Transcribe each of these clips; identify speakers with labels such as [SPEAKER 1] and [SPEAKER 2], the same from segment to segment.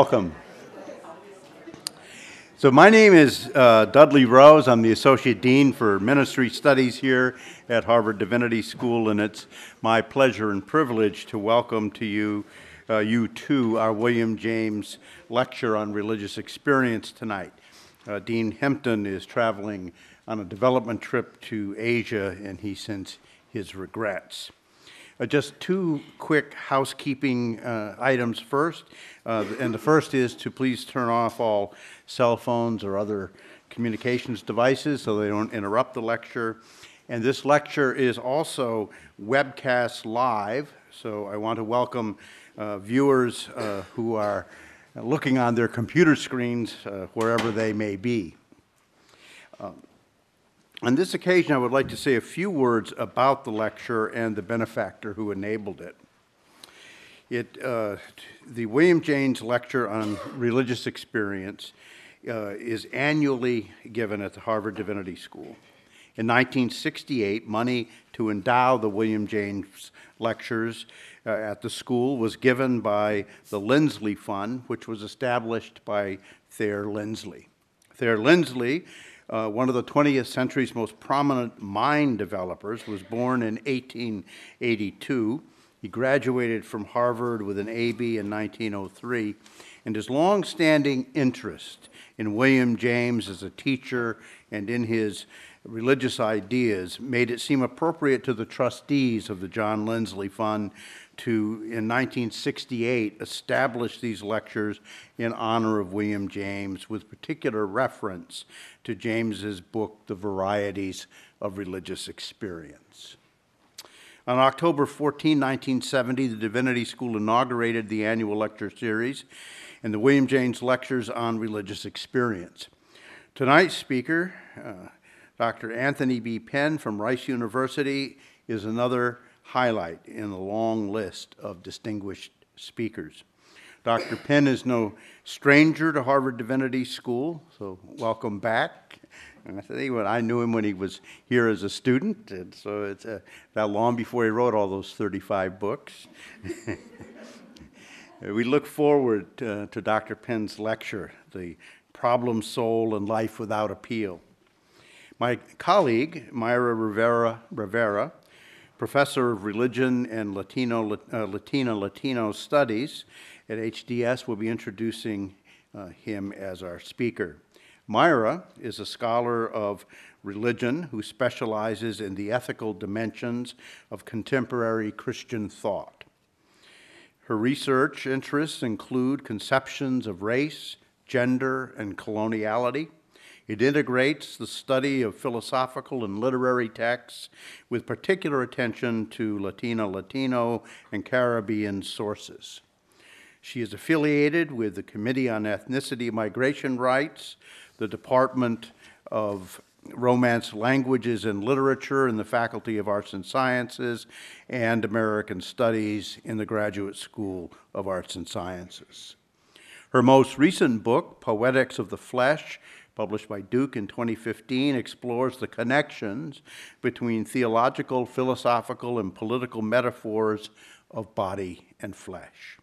[SPEAKER 1] welcome. So, my name is uh, Dudley Rose. I'm the Associate Dean for Ministry Studies here at Harvard Divinity School, and it's my pleasure and privilege to welcome to you, uh, you to our William James lecture on religious experience tonight. Uh, Dean Hempton is traveling on a development trip to Asia, and he sends his regrets. Uh, just two quick housekeeping uh, items first. Uh, and the first is to please turn off all cell phones or other communications devices so they don't interrupt the lecture. And this lecture is also webcast live, so I want to welcome uh, viewers uh, who are looking on their computer screens uh, wherever they may be. Um, on this occasion, I would like to say a few words about the lecture and the benefactor who enabled it. It, uh, the William James Lecture on Religious Experience uh, is annually given at the Harvard Divinity School. In 1968, money to endow the William James Lectures uh, at the school was given by the Lindsley Fund, which was established by Thayer Lindsley. Thayer Lindsley, uh, one of the 20th century's most prominent mine developers, was born in 1882. He graduated from Harvard with an AB in 1903, and his long-standing interest in William James as a teacher and in his religious ideas made it seem appropriate to the trustees of the John Lindsley Fund to, in 1968, establish these lectures in honor of William James with particular reference to James's book, The Varieties of Religious Experience. On October 14, 1970, the Divinity School inaugurated the annual lecture series and the William James Lectures on Religious Experience. Tonight's speaker, uh, Dr. Anthony B. Pinn from Rice University, is another highlight in the long list of distinguished speakers. Dr. Pinn is no stranger to Harvard Divinity School, so welcome back. And I think when I knew him when he was here as a student, and so it's uh, that long before he wrote all those 35 books. we look forward uh, to Dr. Pinn's lecture, The Problem Soul and Life Without Appeal. My colleague, Mayra Rivera, Rivera professor of religion and Latino, uh, Latina Latino studies at HDS, will be introducing uh, him as our speaker. Mayra is a scholar of religion who specializes in the ethical dimensions of contemporary Christian thought. Her research interests include conceptions of race, gender, and coloniality. It integrates the study of philosophical and literary texts with particular attention to Latina, Latino, and Caribbean sources. She is affiliated with the Committee on Ethnicity and Migration Rights, the Department of Romance Languages and Literature in the Faculty of Arts and Sciences, and American Studies in the Graduate School of Arts and Sciences. Her most recent book, Poetics of the Flesh, published by Duke in 2015, explores the connections between theological, philosophical, and political metaphors of body and flesh.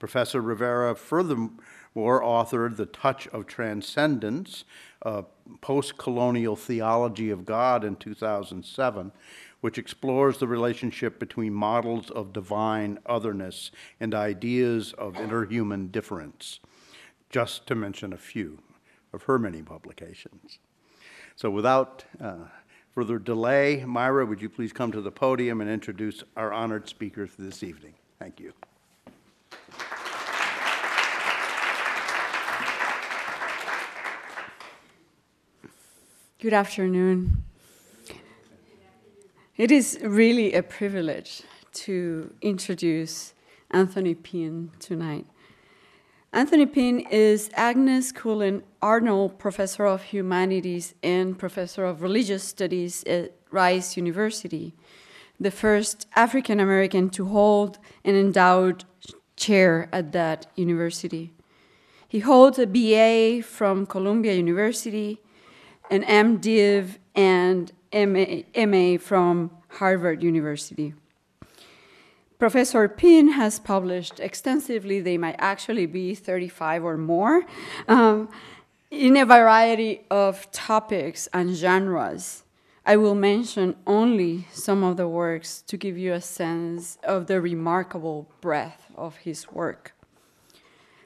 [SPEAKER 1] Professor Rivera furthermore authored The Touch of Transcendence, a post colonial theology of God in 2007, which explores the relationship between models of divine otherness and ideas of interhuman difference, just to mention a few of her many publications. So, without uh, further delay, Mayra, would you please come to the podium and introduce our honored speakers this evening? Thank you.
[SPEAKER 2] Good afternoon. It is really a privilege to introduce Anthony Pinn tonight. Anthony Pinn is Agnes Cullen Arnold Professor of Humanities and Professor of Religious Studies at Rice University, the first African American to hold an endowed chair at that university. He holds a BA from Columbia University an MDiv and MA, MA from Harvard University. Professor Pinn has published extensively, they might actually be 35 or more, um, in a variety of topics and genres. I will mention only some of the works to give you a sense of the remarkable breadth of his work.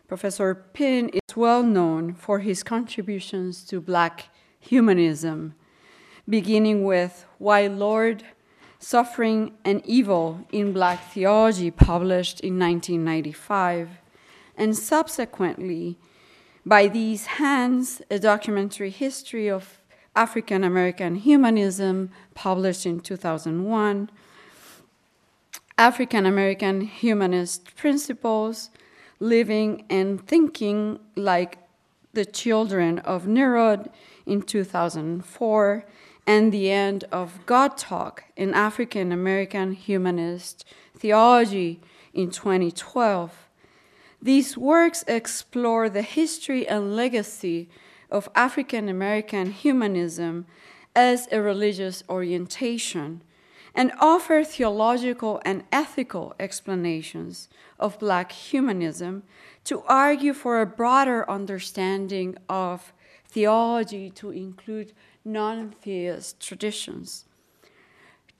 [SPEAKER 2] Professor Pinn is well known for his contributions to Black humanism, beginning with Why Lord, Suffering and Evil in Black Theology, published in 1995, and subsequently By These Hands, a documentary history of African American Humanism, published in 2001, African American Humanist Principles, Living and Thinking Like the Children of Nimrod in 2004, and The End of God Talk in African American Humanist Theology in 2012. These works explore the history and legacy of African American humanism as a religious orientation and offer theological and ethical explanations of Black humanism to argue for a broader understanding of theology to include non theist traditions.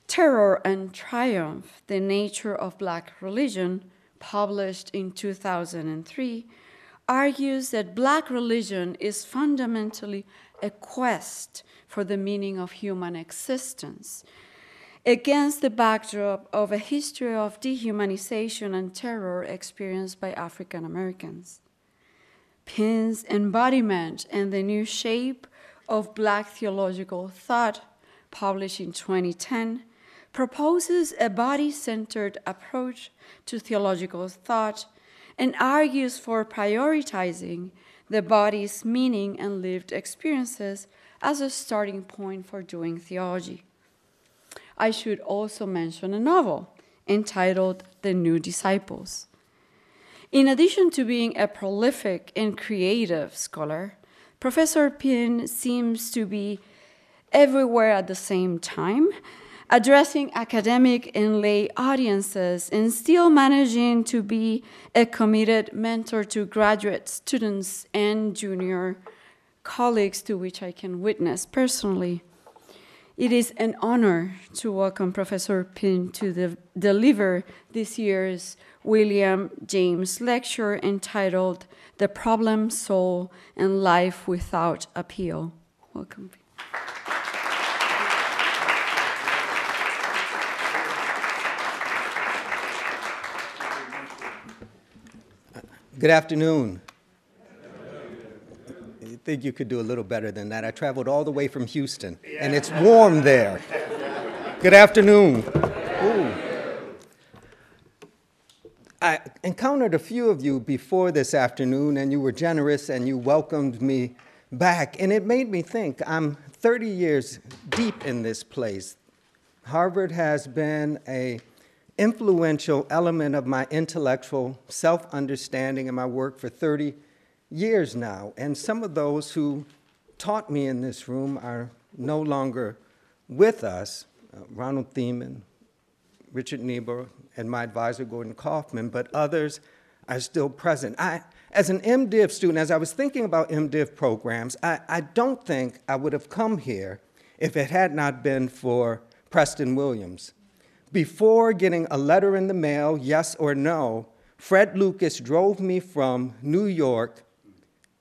[SPEAKER 2] Terror and Triumph The Nature of Black Religion, published in 2003 argues that black religion is fundamentally a quest for the meaning of human existence against the backdrop of a history of dehumanization and terror experienced by African Americans. Pinn's embodiment and the new shape of Black theological thought, published in 2010, proposes a body centered approach to theological thought and argues for prioritizing the body's meaning and lived experiences as a starting point for doing theology. I should also mention a novel entitled The New Disciples. In addition to being a prolific and creative scholar, Professor Pinn seems to be everywhere at the same time addressing academic and lay audiences and still managing to be a committed mentor to graduate students and junior colleagues to which I can witness personally. It is an honor to welcome Professor Pinn to the, deliver this year's William James Lecture entitled The Problem, Soul, and Life Without Appeal. Welcome.
[SPEAKER 3] Good afternoon. Think you could do a little better than that? I traveled all the way from Houston, and it's warm there. Good afternoon. Ooh. I encountered a few of you before this afternoon, and you were generous and you welcomed me back. And it made me think I'm 30 years deep in this place. Harvard has been a influential element of my intellectual self understanding and my work for 30 years now. And some of those who taught me in this room are no longer with us uh, Ronald Thiemann, Richard Niebuhr, and my advisor, Gordon Kaufman, but others are still present. I, as an MDiv student, as I was thinking about MDiv programs, I, I don't think I would have come here if it had not been for Preston Williams. Before getting a letter in the mail, yes or no, Fred Lucas drove me from New York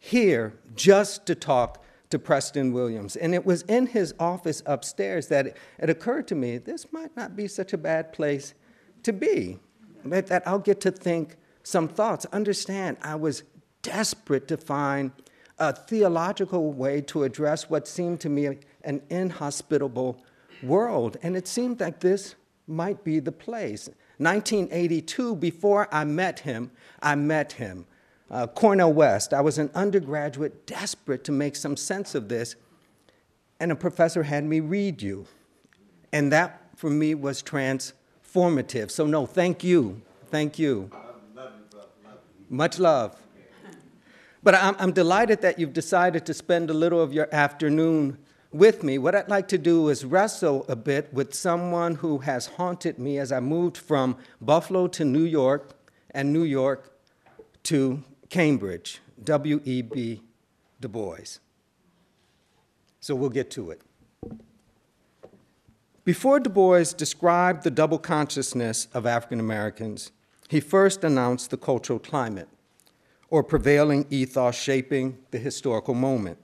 [SPEAKER 3] here just to talk to Preston Williams. And it was in his office upstairs that it, occurred to me this might not be such a bad place to be. That I'll get to think some thoughts. Understand, I was desperate to find a theological way to address what seemed to me an inhospitable world. And it seemed like this might be the place. 1982, before I met him, I met him. Uh, Cornel West. I was an undergraduate, desperate to make some sense of this, and a professor had me read you. And that, for me, was transformative. So, no, thank you. Thank you. Much love. But I'm, I'm delighted that you've decided to spend a little of your afternoon with me, what I'd like to do is wrestle a bit with someone who has haunted me as I moved from Buffalo to New York and New York to Cambridge, W.E.B. Du Bois. So we'll get to it. Before Du Bois described the double consciousness of African Americans, he first announced the cultural climate, or prevailing ethos shaping the historical moment.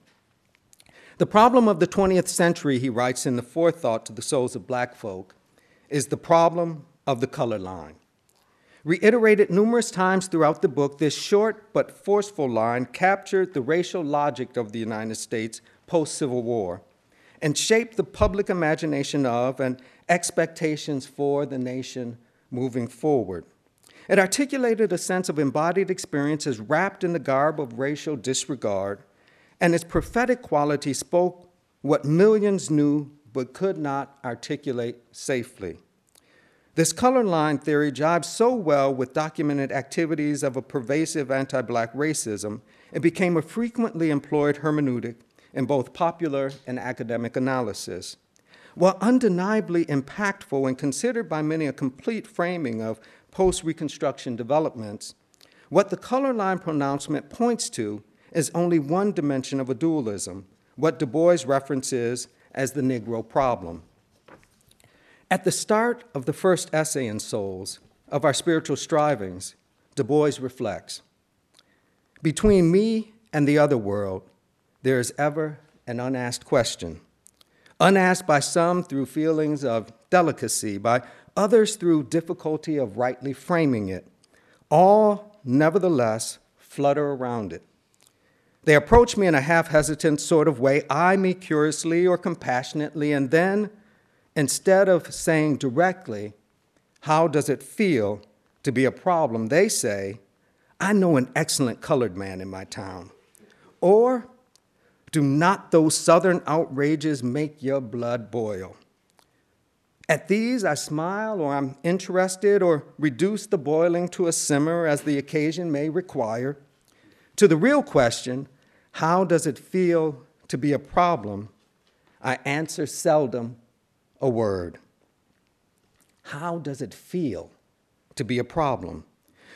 [SPEAKER 3] The problem of the 20th century, he writes in the forethought to the souls of black folk, is the problem of the color line. Reiterated numerous times throughout the book, this short but forceful line captured the racial logic of the United States post Civil War and shaped the public imagination of and expectations for the nation moving forward. It articulated a sense of embodied experiences wrapped in the garb of racial disregard, and its prophetic quality spoke what millions knew but could not articulate safely. This color line theory jibes so well with documented activities of a pervasive anti black racism, it became a frequently employed hermeneutic in both popular and academic analysis. While undeniably impactful and considered by many a complete framing of post Reconstruction developments, what the color line pronouncement points to is only one dimension of a dualism, what Du Bois references as the Negro problem. At the start of the first essay in Souls, of our spiritual strivings, Du Bois reflects Between me and the other world, there is ever an unasked question. Unasked by some through feelings of delicacy, by others through difficulty of rightly framing it. All, nevertheless, flutter around it. They approach me in a half hesitant sort of way, eye me curiously or compassionately, and then, instead of saying directly, How does it feel to be a problem? they say, I know an excellent colored man in my town. Or, do not those southern outrages make your blood boil? At these, I smile, or I'm interested, or reduce the boiling to a simmer as the occasion may require. To the real question, how does it feel to be a problem? I answer seldom a word. How does it feel to be a problem?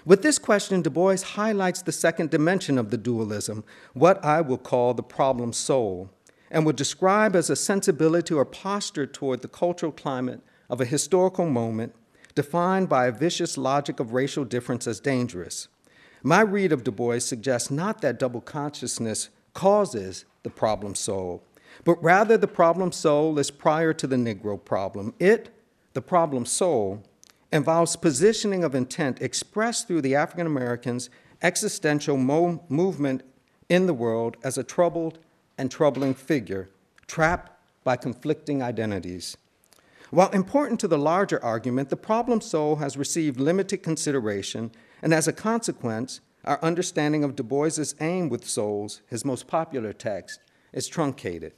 [SPEAKER 3] With this question, Du Bois highlights the second dimension of the dualism, what I will call the problem soul, and would describe as a sensibility or posture toward the cultural climate of a historical moment defined by a vicious logic of racial difference as dangerous. My read of Du Bois suggests not that double consciousness causes the problem soul, but rather the problem soul is prior to the Negro problem. It, the problem soul, involves positioning of intent expressed through the African American's existential mo- movement in the world as a troubled and troubling figure, trapped by conflicting identities. While important to the larger argument, the problem soul has received limited consideration, and as a consequence, our understanding of Du Bois's aim with souls, his most popular text, is truncated.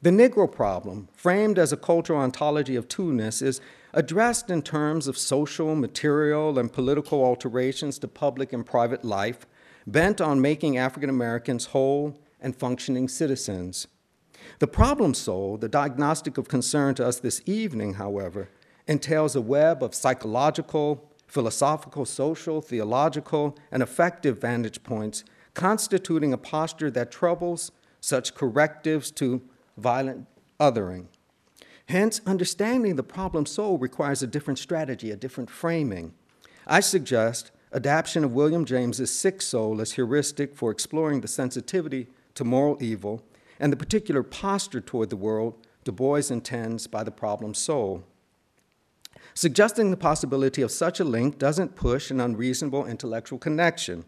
[SPEAKER 3] The Negro problem, framed as a cultural ontology of two-ness, is addressed in terms of social, material, and political alterations to public and private life, bent on making African Americans whole and functioning citizens. The problem soul, the diagnostic of concern to us this evening, however, entails a web of psychological, philosophical, social, theological, and affective vantage points constituting a posture that troubles such correctives to violent othering. Hence, understanding the problem soul requires a different strategy, a different framing. I suggest adaptation of William James's sick soul as heuristic for exploring the sensitivity to moral evil and the particular posture toward the world Du Bois intends by the problem soul. Suggesting the possibility of such a link doesn't push an unreasonable intellectual connection.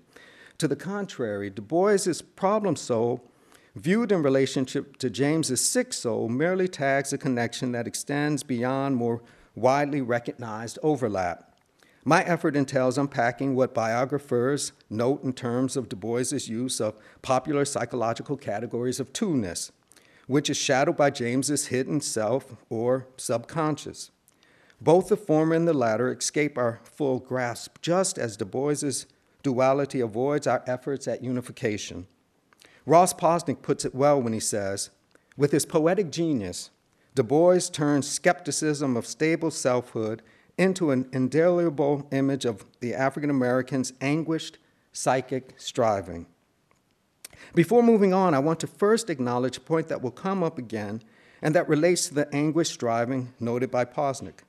[SPEAKER 3] To the contrary, Du Bois's problem soul viewed in relationship to James's sick soul, merely tags a connection that extends beyond more widely recognized overlap. My effort entails unpacking what biographers note in terms of Du Bois's use of popular psychological categories of two-ness, which is shadowed by James's hidden self or subconscious. Both the former and the latter escape our full grasp, just as Du Bois's duality avoids our efforts at unification. Ross Posnock puts it well when he says, With his poetic genius, Du Bois turned skepticism of stable selfhood into an indelible image of the African American's anguished psychic striving. Before moving on, I want to first acknowledge a point that will come up again and that relates to the anguished striving noted by Posnock.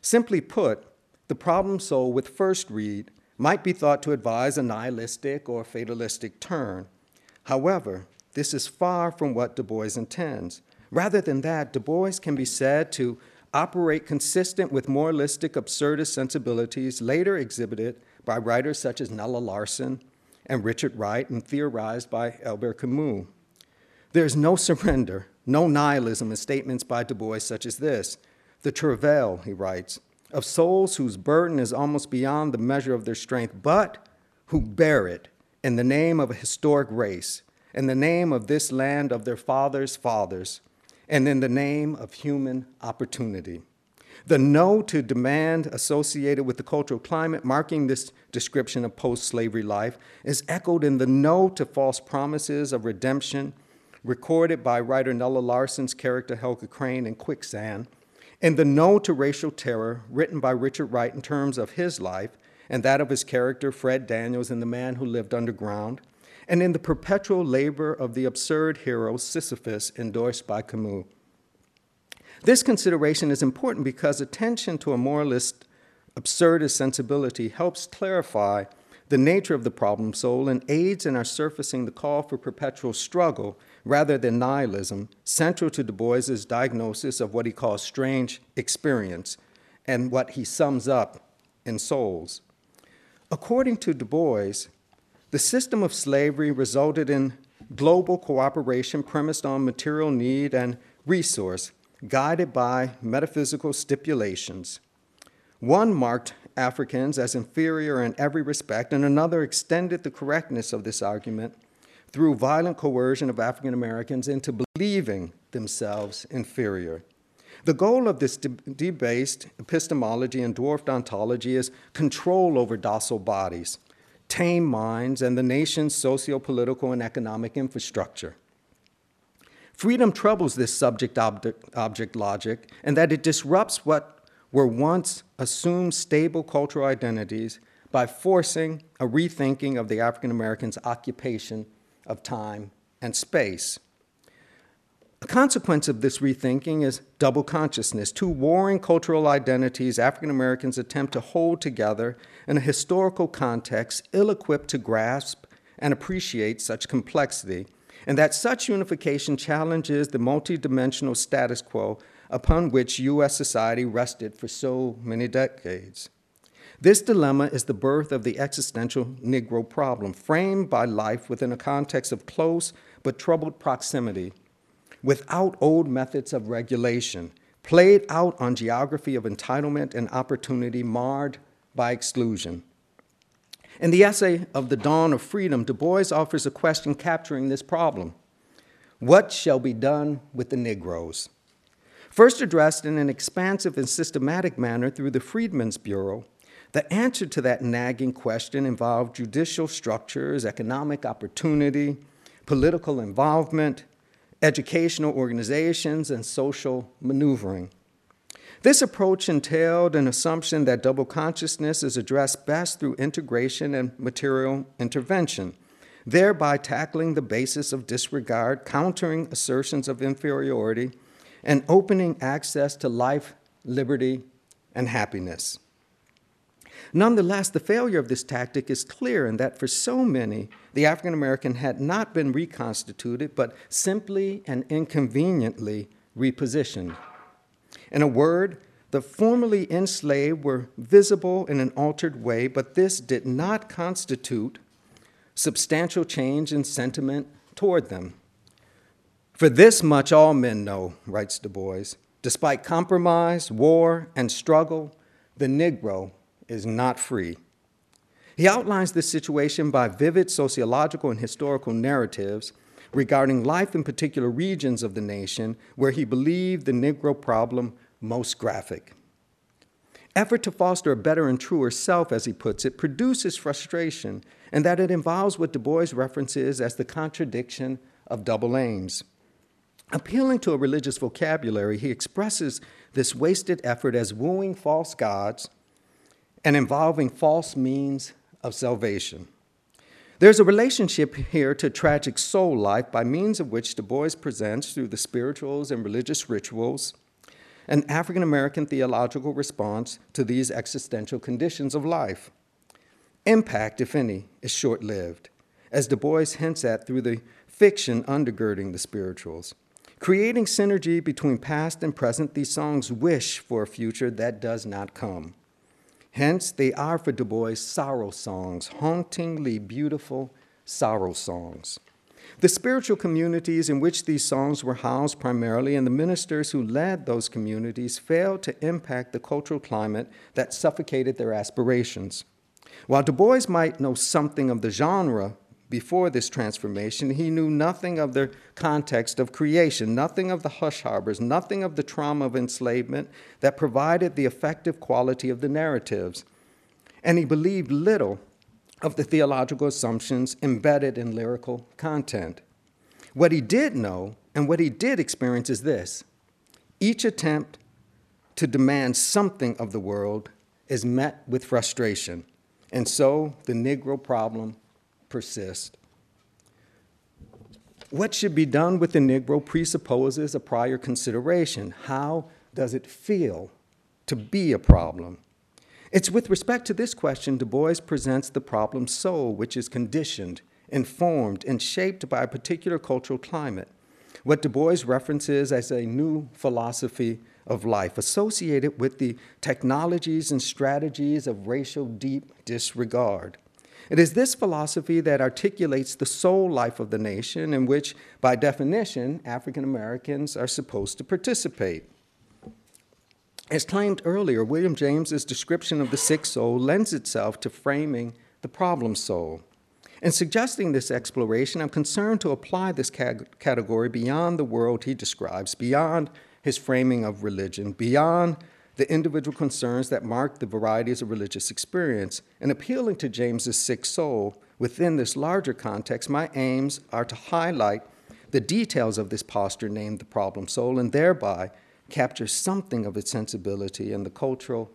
[SPEAKER 3] Simply put, the problem soul with first read might be thought to advise a nihilistic or fatalistic turn. However, this is far from what Du Bois intends. Rather than that, Du Bois can be said to operate consistent with moralistic absurdist sensibilities later exhibited by writers such as Nella Larsen and Richard Wright and theorized by Albert Camus. There's no surrender, no nihilism in statements by Du Bois such as this. The travail, he writes, of souls whose burden is almost beyond the measure of their strength, but who bear it in the name of a historic race, in the name of this land of their fathers' fathers, and in the name of human opportunity. The no to demand associated with the cultural climate marking this description of post slavery life is echoed in the no to false promises of redemption recorded by writer Nella Larsen's character Helga Crane in Quicksand, and the no to racial terror written by Richard Wright in terms of his life and that of his character Fred Daniels in The Man Who Lived Underground, and in the perpetual labor of the absurd hero Sisyphus endorsed by Camus. This consideration is important because attention to a moralist, absurdist sensibility helps clarify the nature of the problem soul and aids in our surfacing the call for perpetual struggle rather than nihilism, central to Du Bois's diagnosis of what he calls strange experience and what he sums up in souls. According to Du Bois, the system of slavery resulted in global cooperation premised on material need and resource, guided by metaphysical stipulations. One marked Africans as inferior in every respect, and another extended the correctness of this argument through violent coercion of African Americans into believing themselves inferior. The goal of this debased epistemology and dwarfed ontology is control over docile bodies, tame minds, and the nation's socio political and economic infrastructure. Freedom troubles this subject object logic, and that it disrupts what were once assumed stable cultural identities by forcing a rethinking of the African American's occupation of time and space. A consequence of this rethinking is double consciousness, two warring cultural identities African Americans attempt to hold together in a historical context ill equipped to grasp and appreciate such complexity, and that such unification challenges the multidimensional status quo upon which U.S. society rested for so many decades. This dilemma is the birth of the existential Negro problem, framed by life within a context of close but troubled proximity, without old methods of regulation, played out on geography of entitlement and opportunity marred by exclusion. In the essay of The Dawn of Freedom, Du Bois offers a question capturing this problem What shall be done with the Negroes? First addressed in an expansive and systematic manner through the Freedmen's Bureau, the answer to that nagging question involved judicial structures, economic opportunity, political involvement, educational organizations, and social maneuvering. This approach entailed an assumption that double consciousness is addressed best through integration and material intervention, thereby tackling the basis of disregard, countering assertions of inferiority, and opening access to life, liberty, and happiness. Nonetheless, the failure of this tactic is clear in that for so many, the African American had not been reconstituted, but simply and inconveniently repositioned. In a word, the formerly enslaved were visible in an altered way, but this did not constitute substantial change in sentiment toward them. For this much all men know, writes Du Bois, despite compromise, war, and struggle, the Negro is not free. He outlines this situation by vivid sociological and historical narratives regarding life in particular regions of the nation where he believed the Negro problem most graphic. Effort to foster a better and truer self, as he puts it, produces frustration, and that it involves what Du Bois references as the contradiction of double aims. Appealing to a religious vocabulary, he expresses this wasted effort as wooing false gods and involving false means of salvation. There's a relationship here to tragic soul life by means of which Du Bois presents, through the spirituals and religious rituals, an African American theological response to these existential conditions of life. Impact, if any, is short lived, as Du Bois hints at through the fiction undergirding the spirituals. Creating synergy between past and present, these songs wish for a future that does not come. Hence, they are for Du Bois sorrow songs, hauntingly beautiful sorrow songs. The spiritual communities in which these songs were housed primarily and the ministers who led those communities failed to impact the cultural climate that suffocated their aspirations. While Du Bois might know something of the genre before this transformation, he knew nothing of the context of creation, nothing of the hush harbors, nothing of the trauma of enslavement that provided the effective quality of the narratives. And he believed little of the theological assumptions embedded in lyrical content. What he did know and what he did experience is this each attempt to demand something of the world is met with frustration. And so the Negro problem persist. What should be done with the Negro presupposes a prior consideration. How does it feel to be a problem? It's with respect to this question Du Bois presents the problem soul, which is conditioned, informed, and shaped by a particular cultural climate. What Du Bois references as a new philosophy of life associated with the technologies and strategies of racial deep disregard. It is this philosophy that articulates the soul life of the nation, in which, by definition, African Americans are supposed to participate. As claimed earlier, William James's description of the sick soul lends itself to framing the problem soul. In suggesting this exploration, I'm concerned to apply this category beyond the world he describes, beyond his framing of religion, beyond the individual concerns that mark the varieties of religious experience. In appealing to James's sick soul within this larger context, my aims are to highlight the details of this posture named the problem soul and thereby capture something of its sensibility and the cultural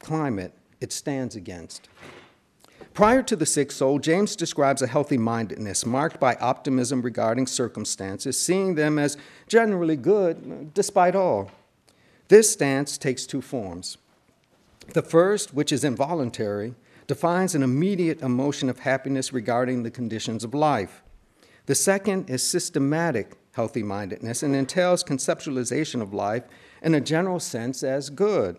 [SPEAKER 3] climate it stands against. Prior to the sick soul, James describes a healthy mindedness marked by optimism regarding circumstances, seeing them as generally good uh, despite all. This stance takes two forms. The first, which is involuntary, defines an immediate emotion of happiness regarding the conditions of life. The second is systematic healthy mindedness and entails conceptualization of life in a general sense as good.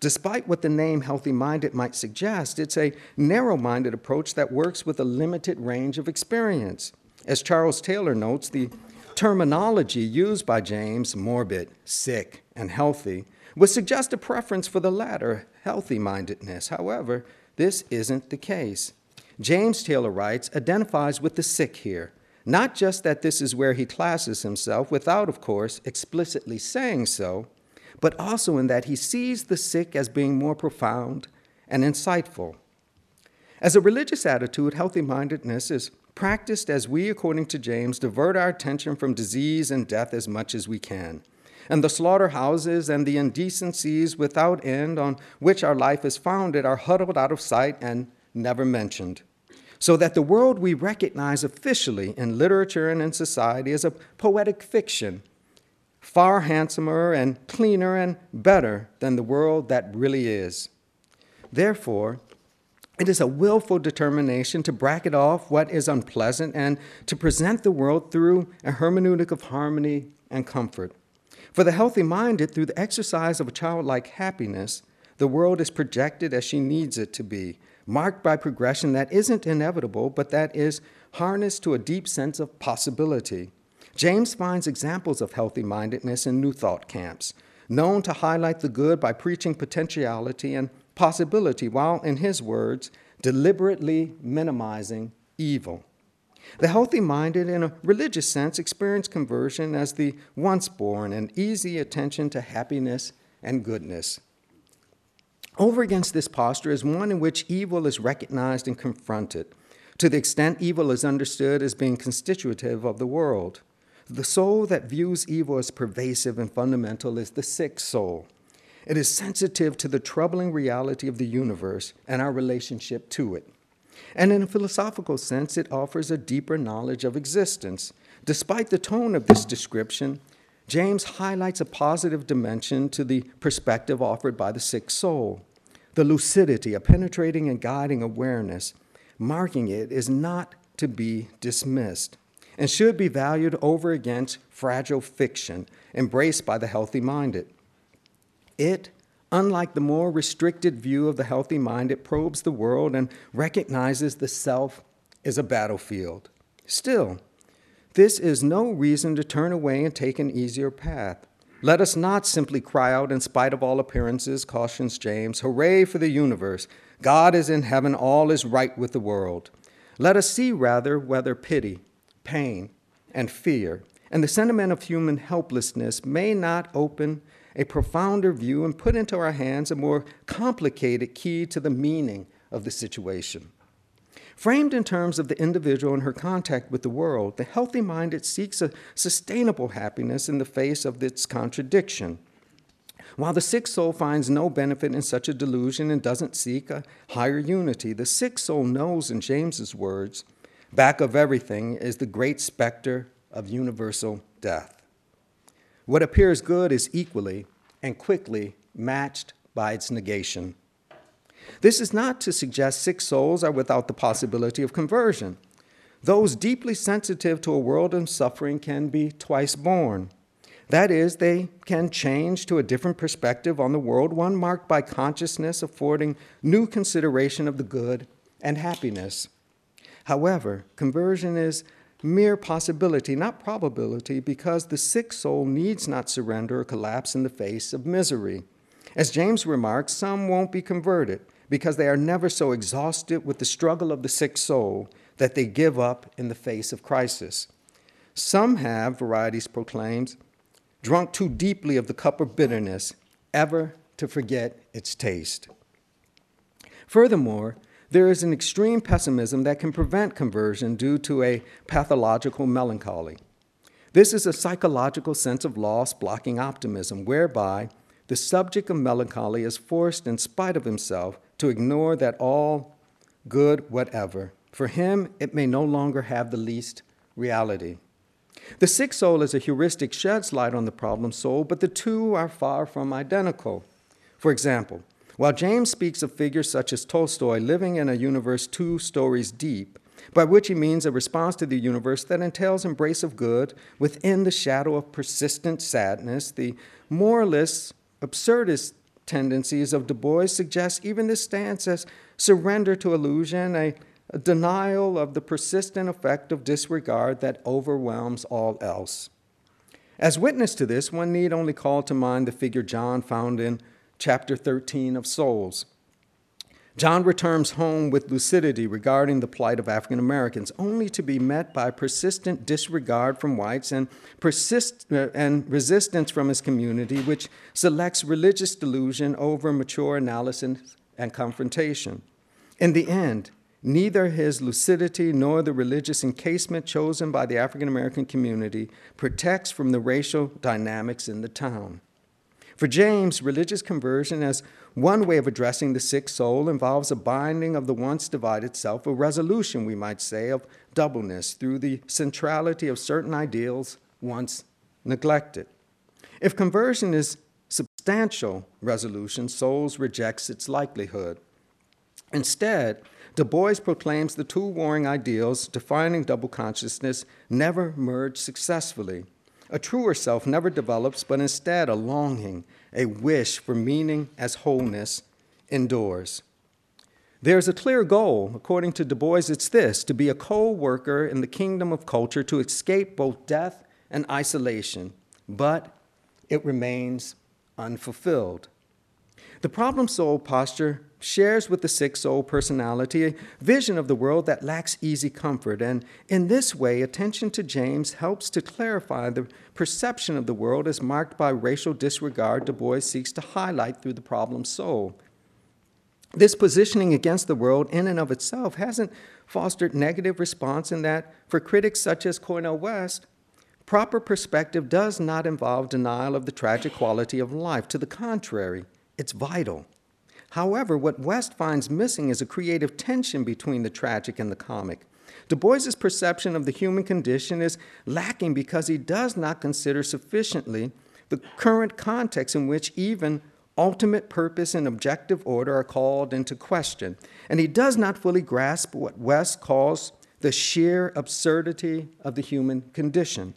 [SPEAKER 3] Despite what the name healthy minded might suggest, it's a narrow minded approach that works with a limited range of experience. As Charles Taylor notes, the terminology used by James, morbid, sick, and healthy, would suggest a preference for the latter, healthy mindedness. However, this isn't the case. James Taylor writes, identifies with the sick here, not just that this is where he classes himself, without, of course, explicitly saying so, but also in that he sees the sick as being more profound and insightful. As a religious attitude, healthy mindedness is practiced as we, according to James, divert our attention from disease and death as much as we can. And the slaughterhouses and the indecencies without end on which our life is founded are huddled out of sight and never mentioned. So that the world we recognize officially in literature and in society is a poetic fiction, far handsomer and cleaner and better than the world that really is. Therefore, it is a willful determination to bracket off what is unpleasant and to present the world through a hermeneutic of harmony and comfort. For the healthy minded, through the exercise of a childlike happiness, the world is projected as she needs it to be, marked by progression that isn't inevitable, but that is harnessed to a deep sense of possibility. James finds examples of healthy mindedness in New Thought camps, known to highlight the good by preaching potentiality and possibility, while, in his words, deliberately minimizing evil. The healthy minded, in a religious sense, experience conversion as the once born and easy attention to happiness and goodness. Over against this posture is one in which evil is recognized and confronted, to the extent evil is understood as being constitutive of the world. The soul that views evil as pervasive and fundamental is the sick soul. It is sensitive to the troubling reality of the universe and our relationship to it. And in a philosophical sense, it offers a deeper knowledge of existence. Despite the tone of this description, James highlights a positive dimension to the perspective offered by the sick soul. The lucidity, a penetrating and guiding awareness, marking it is not to be dismissed and should be valued over against fragile fiction embraced by the healthy minded. It, unlike the more restricted view of the healthy mind, it probes the world and recognizes the self as a battlefield. Still, this is no reason to turn away and take an easier path. Let us not simply cry out, in spite of all appearances, cautions James, Hooray for the universe! God is in heaven, all is right with the world. Let us see rather whether pity, pain, and fear, and the sentiment of human helplessness may not open a profounder view and put into our hands a more complicated key to the meaning of the situation. Framed in terms of the individual and her contact with the world, the healthy minded seeks a sustainable happiness in the face of its contradiction. While the sick soul finds no benefit in such a delusion and doesn't seek a higher unity, the sick soul knows, in James's words, back of everything is the great specter of universal death. What appears good is equally and quickly matched by its negation. This is not to suggest sick souls are without the possibility of conversion. Those deeply sensitive to a world of suffering can be twice born. That is, they can change to a different perspective on the world, one marked by consciousness affording new consideration of the good and happiness. However, conversion is mere possibility, not probability, because the sick soul needs not surrender or collapse in the face of misery. As James remarks, some won't be converted because they are never so exhausted with the struggle of the sick soul that they give up in the face of crisis. Some have, Varieties proclaims, drunk too deeply of the cup of bitterness, ever to forget its taste. Furthermore, there is an extreme pessimism that can prevent conversion due to a pathological melancholy. This is a psychological sense of loss blocking optimism, whereby the subject of melancholy is forced, in spite of himself, to ignore that all good whatever. For him, it may no longer have the least reality. The sick soul as a heuristic sheds light on the problem soul, but the two are far from identical. For example, while James speaks of figures such as Tolstoy living in a universe two stories deep, by which he means a response to the universe that entails embrace of good within the shadow of persistent sadness, the moralist, absurdist tendencies of Du Bois suggest even this stance as surrender to illusion, a, a denial of the persistent effect of disregard that overwhelms all else. As witness to this, one need only call to mind the figure John found in chapter 13 of Souls. John returns home with lucidity regarding the plight of African Americans, only to be met by persistent disregard from whites and, persist, uh, and resistance from his community, which selects religious delusion over mature analysis and confrontation. In the end, neither his lucidity nor the religious encasement chosen by the African American community protects from the racial dynamics in the town. For James, religious conversion as one way of addressing the sick soul involves a binding of the once divided self, a resolution, we might say, of doubleness through the centrality of certain ideals once neglected. If conversion is substantial resolution, souls rejects its likelihood. Instead, Du Bois proclaims the two warring ideals defining double consciousness never merge successfully. A truer self never develops, but instead a longing, a wish for meaning as wholeness endures. There's a clear goal. According to Du Bois, it's this to be a co worker in the kingdom of culture, to escape both death and isolation, but it remains unfulfilled. The problem soul posture shares with the sick soul personality a vision of the world that lacks easy comfort. And in this way, attention to James helps to clarify the perception of the world as marked by racial disregard Du Bois seeks to highlight through the problem soul. This positioning against the world in and of itself hasn't fostered negative response in that for critics such as Cornel West, Proper perspective does not involve denial of the tragic quality of life. To the contrary, it's vital. However, what West finds missing is a creative tension between the tragic and the comic. Du Bois's perception of the human condition is lacking because he does not consider sufficiently the current context in which even ultimate purpose and objective order are called into question. And he does not fully grasp what West calls the sheer absurdity of the human condition.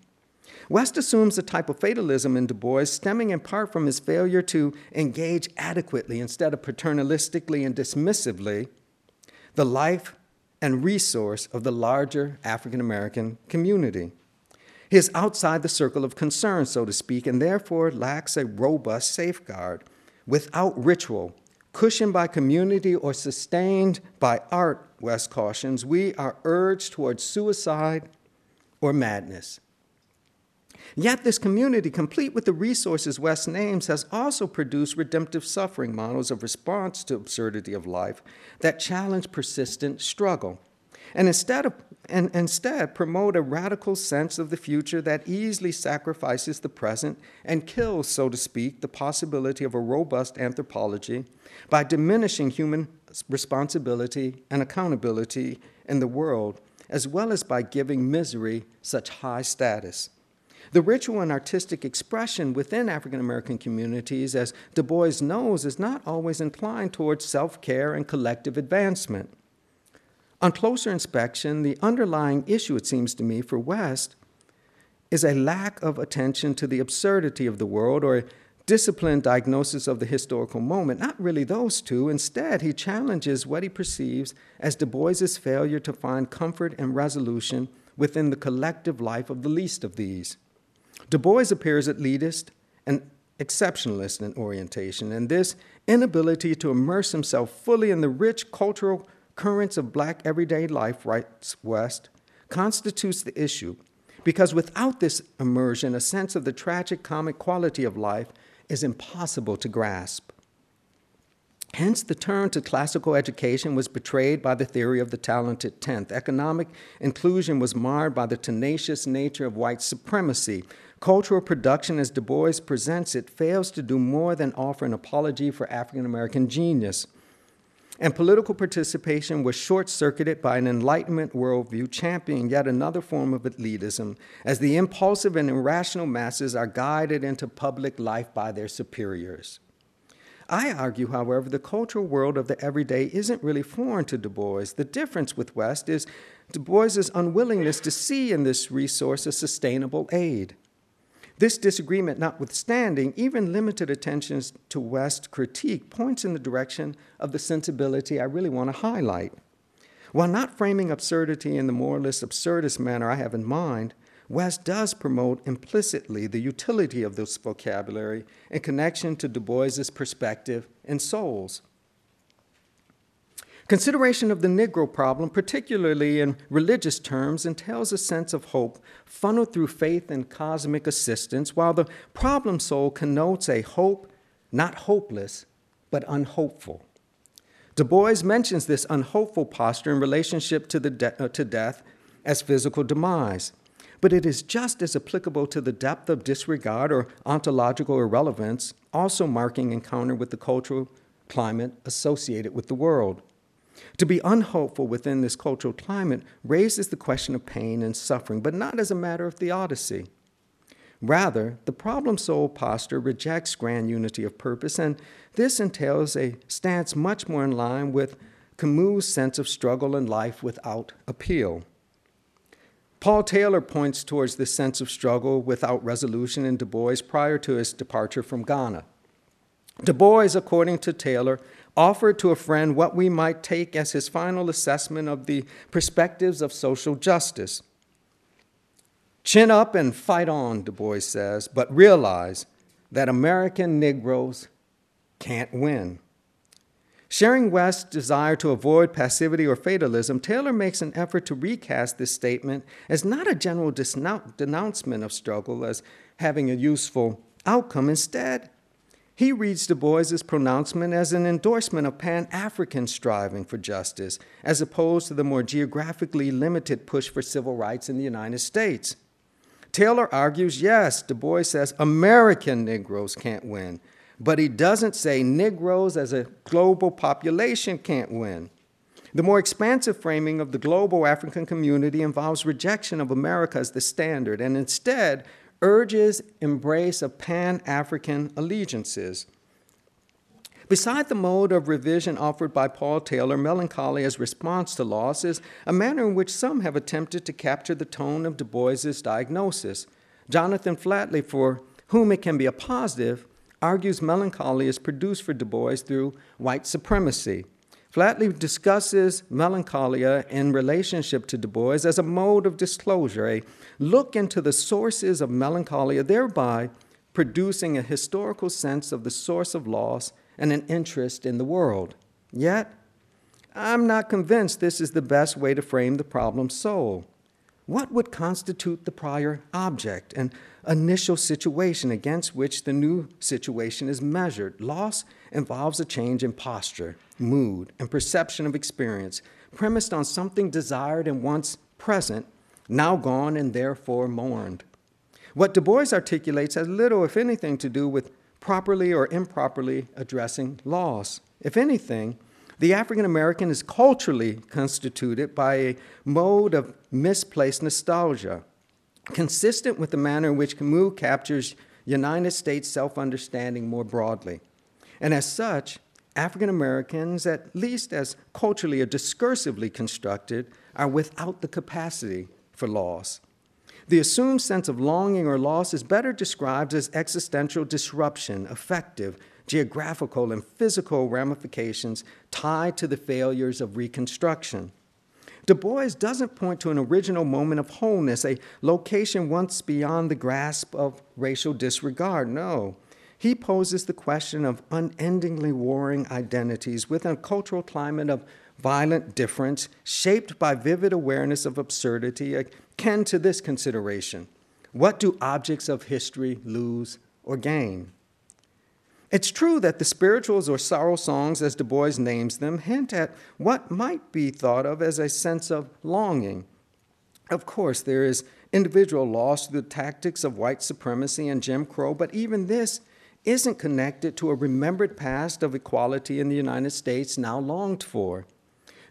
[SPEAKER 3] West assumes a type of fatalism in Du Bois stemming in part from his failure to engage adequately instead of paternalistically and dismissively the life and resource of the larger African American community. He is outside the circle of concern, so to speak, and therefore lacks a robust safeguard. Without ritual, cushioned by community or sustained by art, West cautions, we are urged towards suicide or madness. Yet, this community, complete with the resources West names, has also produced redemptive suffering models of response to absurdity of life that challenge persistent struggle. And instead, of, and instead promote a radical sense of the future that easily sacrifices the present and kills, so to speak, the possibility of a robust anthropology by diminishing human responsibility and accountability in the world, as well as by giving misery such high status. The ritual and artistic expression within African American communities, as Du Bois knows, is not always inclined towards self care and collective advancement. On closer inspection, the underlying issue, it seems to me, for West is a lack of attention to the absurdity of the world or a disciplined diagnosis of the historical moment. Not really those two. Instead, he challenges what he perceives as Du Bois's failure to find comfort and resolution within the collective life of the least of these. Du Bois appears at elitist and exceptionalist in orientation, and this inability to immerse himself fully in the rich cultural currents of black everyday life, writes West, constitutes the issue, because without this immersion, a sense of the tragic comic quality of life is impossible to grasp. Hence, the turn to classical education was betrayed by the theory of the talented tenth. Economic inclusion was marred by the tenacious nature of white supremacy, Cultural production, as Du Bois presents it, fails to do more than offer an apology for African American genius. And political participation was short circuited by an Enlightenment worldview championing yet another form of elitism, as the impulsive and irrational masses are guided into public life by their superiors. I argue, however, the cultural world of the everyday isn't really foreign to Du Bois. The difference with West is Du Bois's unwillingness to see in this resource a sustainable aid. This disagreement notwithstanding, even limited attentions to West critique points in the direction of the sensibility I really want to highlight. While not framing absurdity in the moralist absurdist manner I have in mind, West does promote implicitly the utility of this vocabulary in connection to Du Bois's perspective and souls. Consideration of the Negro problem, particularly in religious terms, entails a sense of hope funneled through faith and cosmic assistance, while the problem soul connotes a hope not hopeless, but unhopeful. Du Bois mentions this unhopeful posture in relationship to, de- uh, to death as physical demise, but it is just as applicable to the depth of disregard or ontological irrelevance, also marking encounter with the cultural climate associated with the world. To be unhopeful within this cultural climate raises the question of pain and suffering, but not as a matter of theodicy. Rather, the problem soul posture rejects grand unity of purpose, and this entails a stance much more in line with Camus' sense of struggle in life without appeal. Paul Taylor points towards this sense of struggle without resolution in Du Bois prior to his departure from Ghana. Du Bois, according to Taylor, offered to a friend what we might take as his final assessment of the perspectives of social justice. Chin up and fight on, Du Bois says, but realize that American Negroes can't win. Sharing West's desire to avoid passivity or fatalism, Taylor makes an effort to recast this statement as not a general denouncement of struggle as having a useful outcome. Instead, he reads Du Bois's pronouncement as an endorsement of Pan African striving for justice, as opposed to the more geographically limited push for civil rights in the United States. Taylor argues yes, Du Bois says American Negroes can't win, but he doesn't say Negroes as a global population can't win. The more expansive framing of the global African community involves rejection of America as the standard and instead urges embrace of pan African allegiances. Beside the mode of revision offered by Paul Taylor, Melancolia's response to loss is a manner in which some have attempted to capture the tone of Du Bois's diagnosis. Jonathan Flatley, for whom it can be a positive, argues melancholy is produced for Du Bois through white supremacy. Flatley discusses melancholia in relationship to Du Bois as a mode of disclosure, a look into the sources of melancholia, thereby producing a historical sense of the source of loss and an interest in the world. Yet, I'm not convinced this is the best way to frame the problem soul. What would constitute the prior object and initial situation against which the new situation is measured? Loss involves a change in posture, mood, and perception of experience, premised on something desired and once present, now gone and therefore mourned. What Du Bois articulates has little, if anything, to do with properly or improperly addressing loss. If anything, the African American is culturally constituted by a mode of misplaced nostalgia, consistent with the manner in which Camus captures United States self understanding more broadly. And as such, African Americans, at least as culturally or discursively constructed, are without the capacity for loss. The assumed sense of longing or loss is better described as existential disruption, affective, geographical, and physical ramifications tied to the failures of Reconstruction. Du Bois doesn't point to an original moment of wholeness, a location once beyond the grasp of racial disregard. No. He poses the question of unendingly warring identities within a cultural climate of violent difference shaped by vivid awareness of absurdity akin to this consideration What do objects of history lose or gain? It's true that the spirituals or sorrow songs, as Du Bois names them, hint at what might be thought of as a sense of longing. Of course, there is individual loss through the tactics of white supremacy and Jim Crow, but even this isn't connected to a remembered past of equality in the United States now longed for.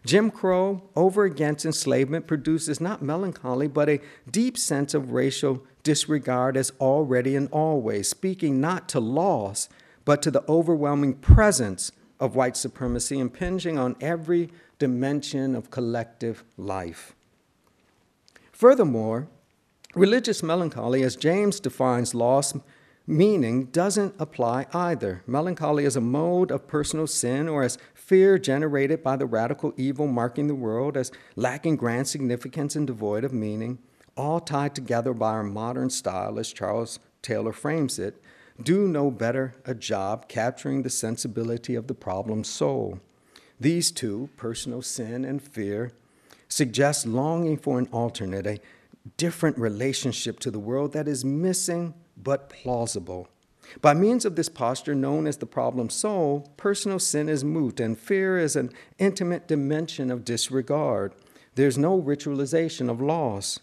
[SPEAKER 3] Jim Crow over against enslavement produces not melancholy, but a deep sense of racial disregard as already and always, speaking not to loss, but to the overwhelming presence of white supremacy impinging on every dimension of collective life. Furthermore, religious melancholy, as James defines loss, meaning doesn't apply either. Melancholy is a mode of personal sin or as fear generated by the radical evil marking the world as lacking grand significance and devoid of meaning, all tied together by our modern style, as Charles Taylor frames it, do no better a job capturing the sensibility of the problem soul. These two, personal sin and fear, suggest longing for an alternate, a different relationship to the world that is missing but plausible. By means of this posture, known as the problem soul, personal sin is moot and fear is an intimate dimension of disregard. There's no ritualization of loss.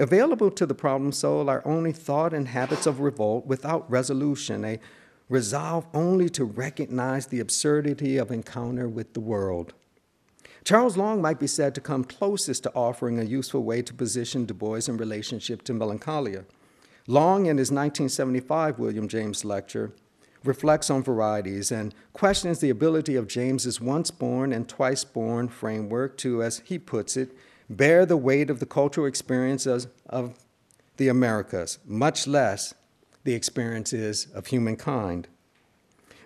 [SPEAKER 3] Available to the problem soul are only thought and habits of revolt without resolution, a resolve only to recognize the absurdity of encounter with the world. Charles Long might be said to come closest to offering a useful way to position Du Bois in relationship to melancholia. Long, in his 1975 William James lecture, reflects on varieties and questions the ability of James's once born and twice born framework to, as he puts it, bear the weight of the cultural experiences of the Americas, much less the experiences of humankind.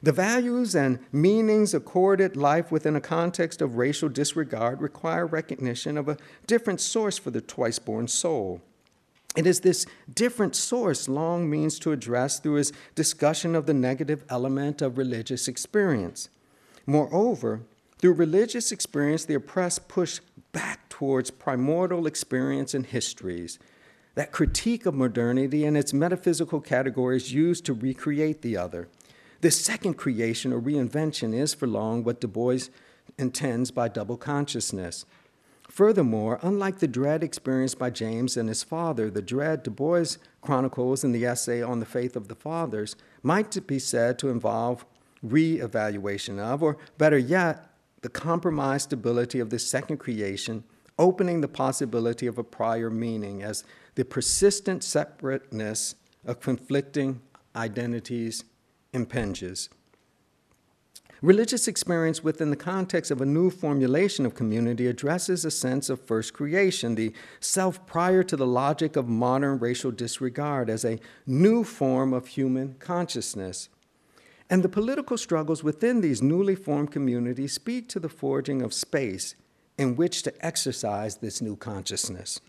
[SPEAKER 3] The values and meanings accorded life within a context of racial disregard require recognition of a different source for the twice born soul. It is this different source Long means to address through his discussion of the negative element of religious experience. Moreover, through religious experience, the oppressed push back towards primordial experience and histories, that critique of modernity and its metaphysical categories used to recreate the other. This second creation or reinvention is, for Long, what Du Bois intends by double consciousness. Furthermore, unlike the dread experienced by James and his father, the dread Du Bois chronicles in the essay on the faith of the fathers might be said to involve re evaluation of, or better yet, the compromised stability of the second creation, opening the possibility of a prior meaning as the persistent separateness of conflicting identities impinges. Religious experience within the context of a new formulation of community addresses a sense of first creation, the self prior to the logic of modern racial disregard, as a new form of human consciousness. And the political struggles within these newly formed communities speak to the forging of space in which to exercise this new consciousness.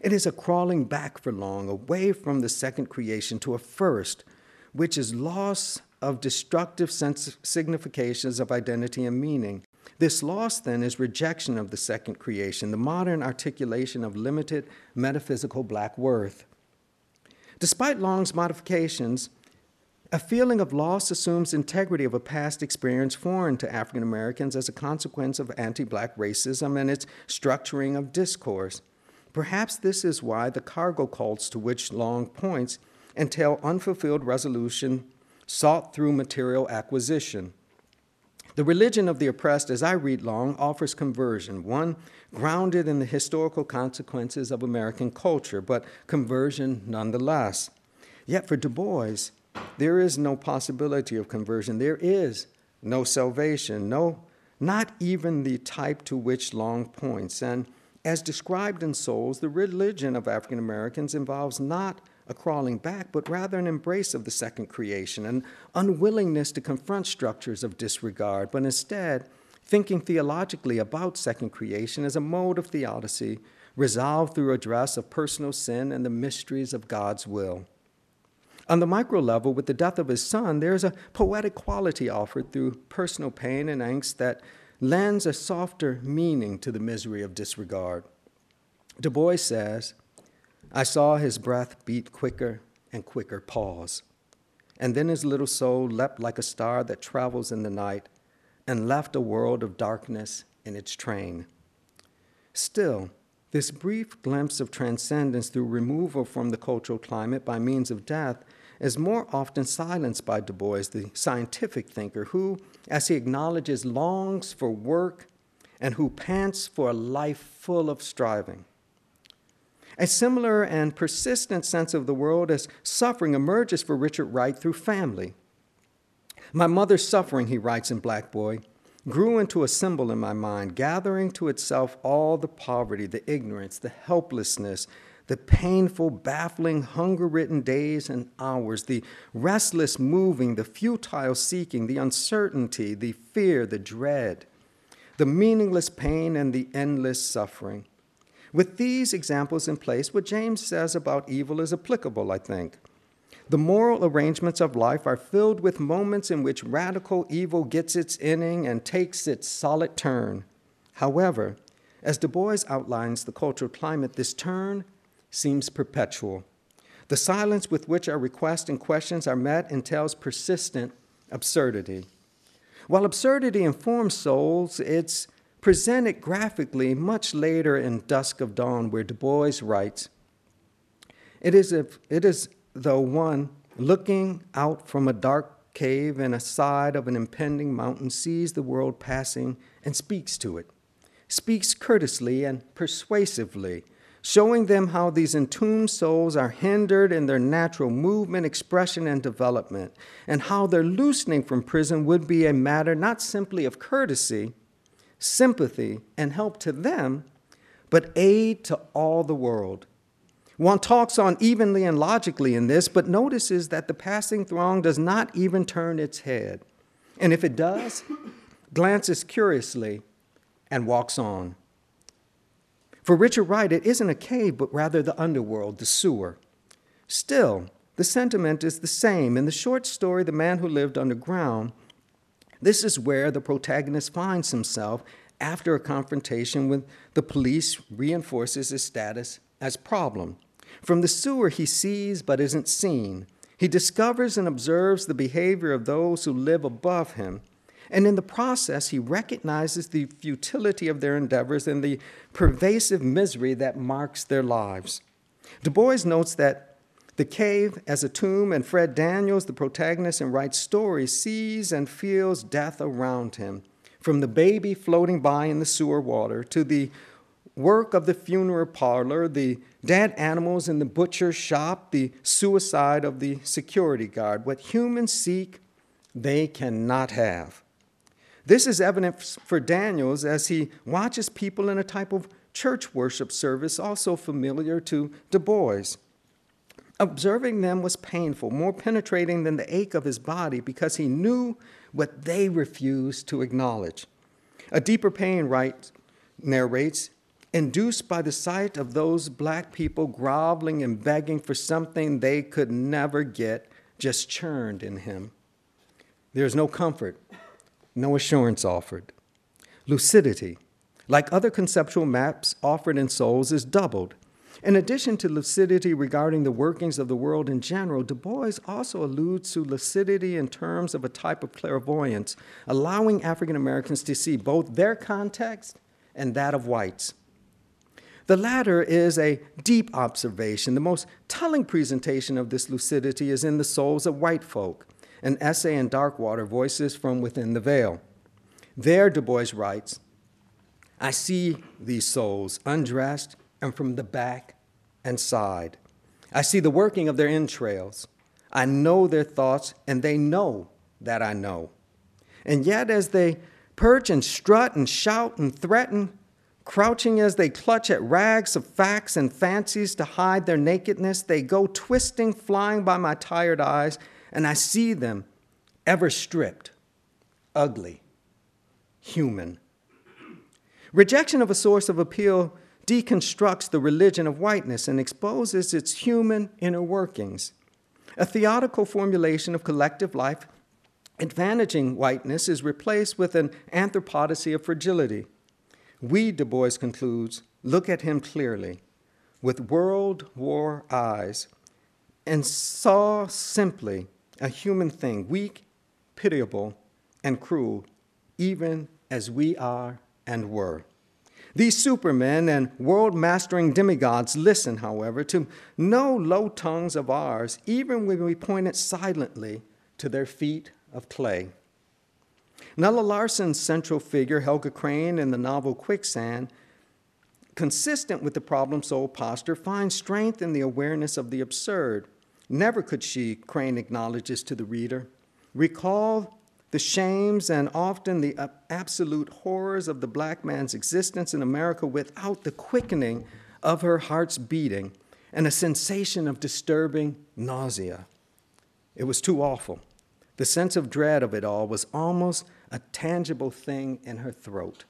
[SPEAKER 3] It is a crawling back for long, away from the second creation to a first, which is loss of destructive significations of identity and meaning. This loss, then, is rejection of the second creation, the modern articulation of limited metaphysical black worth. Despite Long's modifications, a feeling of loss assumes integrity of a past experience foreign to African Americans as a consequence of anti black racism and its structuring of discourse. Perhaps this is why the cargo cults to which Long points entail unfulfilled resolution sought through material acquisition. The religion of the oppressed, as I read Long, offers conversion, one grounded in the historical consequences of American culture, but conversion nonetheless. Yet for Du Bois, there is no possibility of conversion. There is no salvation, no, not even the type to which Long points. And as described in Souls, the religion of African Americans involves not a crawling back, but rather an embrace of the second creation, an unwillingness to confront structures of disregard, but instead thinking theologically about second creation as a mode of theodicy resolved through address of personal sin and the mysteries of God's will. On the micro level, with the death of his son, there is a poetic quality offered through personal pain and angst that lends a softer meaning to the misery of disregard. Du Bois says, I saw his breath beat quicker and quicker pause. And then his little soul leapt like a star that travels in the night and left a world of darkness in its train. Still, this brief glimpse of transcendence through removal from the cultural climate by means of death is more often silenced by Du Bois, the scientific thinker, who, as he acknowledges, longs for work and who pants for a life full of striving. A similar and persistent sense of the world as suffering emerges for Richard Wright through family. My mother's suffering, he writes in Black Boy, grew into a symbol in my mind, gathering to itself all the poverty, the ignorance, the helplessness, the painful, baffling, hunger ridden days and hours, the restless moving, the futile seeking, the uncertainty, the fear, the dread, the meaningless pain, and the endless suffering. With these examples in place, what James says about evil is applicable, I think. The moral arrangements of life are filled with moments in which radical evil gets its inning and takes its solid turn. However, as Du Bois outlines the cultural climate, this turn seems perpetual. The silence with which our requests and questions are met entails persistent absurdity. While absurdity informs souls, it's presented graphically much later in Dusk of Dawn, where Du Bois writes It is, if, it is though one looking out from a dark cave in a side of an impending mountain sees the world passing and speaks to it, speaks courteously and persuasively, showing them how these entombed souls are hindered in their natural movement, expression, and development, and how their loosening from prison would be a matter not simply of courtesy, sympathy, and help to them, but aid to all the world. One talks on evenly and logically in this, but notices that the passing throng does not even turn its head. And if it does, glances curiously and walks on. For Richard Wright, it isn't a cave, but rather the underworld, the sewer. Still, the sentiment is the same. In the short story, The Man Who Lived Underground, this is where the protagonist finds himself after a confrontation with the police reinforces his status as problem. From the sewer, he sees but isn't seen. He discovers and observes the behavior of those who live above him. And in the process, he recognizes the futility of their endeavors and the pervasive misery that marks their lives. Du Bois notes that the cave as a tomb, and Fred Daniels, the protagonist in Wright's story, sees and feels death around him, from the baby floating by in the sewer water to the work of the funeral parlor, the dead animals in the butcher's shop, the suicide of the security guard. What humans seek, they cannot have. This is evident for Daniels as he watches people in a type of church worship service also familiar to Du Bois. Observing them was painful, more penetrating than the ache of his body, because he knew what they refused to acknowledge. A deeper pain, Wright narrates, induced by the sight of those black people groveling and begging for something they could never get, just churned in him. There's no comfort, no assurance offered. Lucidity, like other conceptual maps offered in Souls, is doubled. In addition to lucidity regarding the workings of the world in general, Du Bois also alludes to lucidity in terms of a type of clairvoyance, allowing African Americans to see both their context and that of whites. The latter is a deep observation. The most telling presentation of this lucidity is in The Souls of White Folk, an essay in Darkwater Voices from Within the Veil. There, Du Bois writes, I see these souls undressed and from the back and side. I see the working of their entrails. I know their thoughts, and they know that I know. And yet, as they perch and strut and shout and threaten, Crouching as they clutch at rags of facts and fancies to hide their nakedness, they go twisting, flying by my tired eyes, and I see them ever stripped, ugly, human. Rejection of a source of appeal deconstructs the religion of whiteness and exposes its human inner workings. A theodical formulation of collective life advantaging whiteness is replaced with an anthropodicy of fragility. We, Du Bois concludes, look at him clearly with world war eyes and saw simply a human thing, weak, pitiable, and cruel, even as we are and were. These supermen and world mastering demigods listen, however, to no low tongues of ours, even when we point it silently to their feet of clay. Nella Larsen's central figure, Helga Crane, in the novel Quicksand, consistent with the problem soul posture, finds strength in the awareness of the absurd. Never could she, Crane acknowledges to the reader, recall the shames and often the absolute horrors of the black man's existence in America without the quickening of her heart's beating and a sensation of disturbing nausea. It was too awful. The sense of dread of it all was almost a tangible thing in her throat.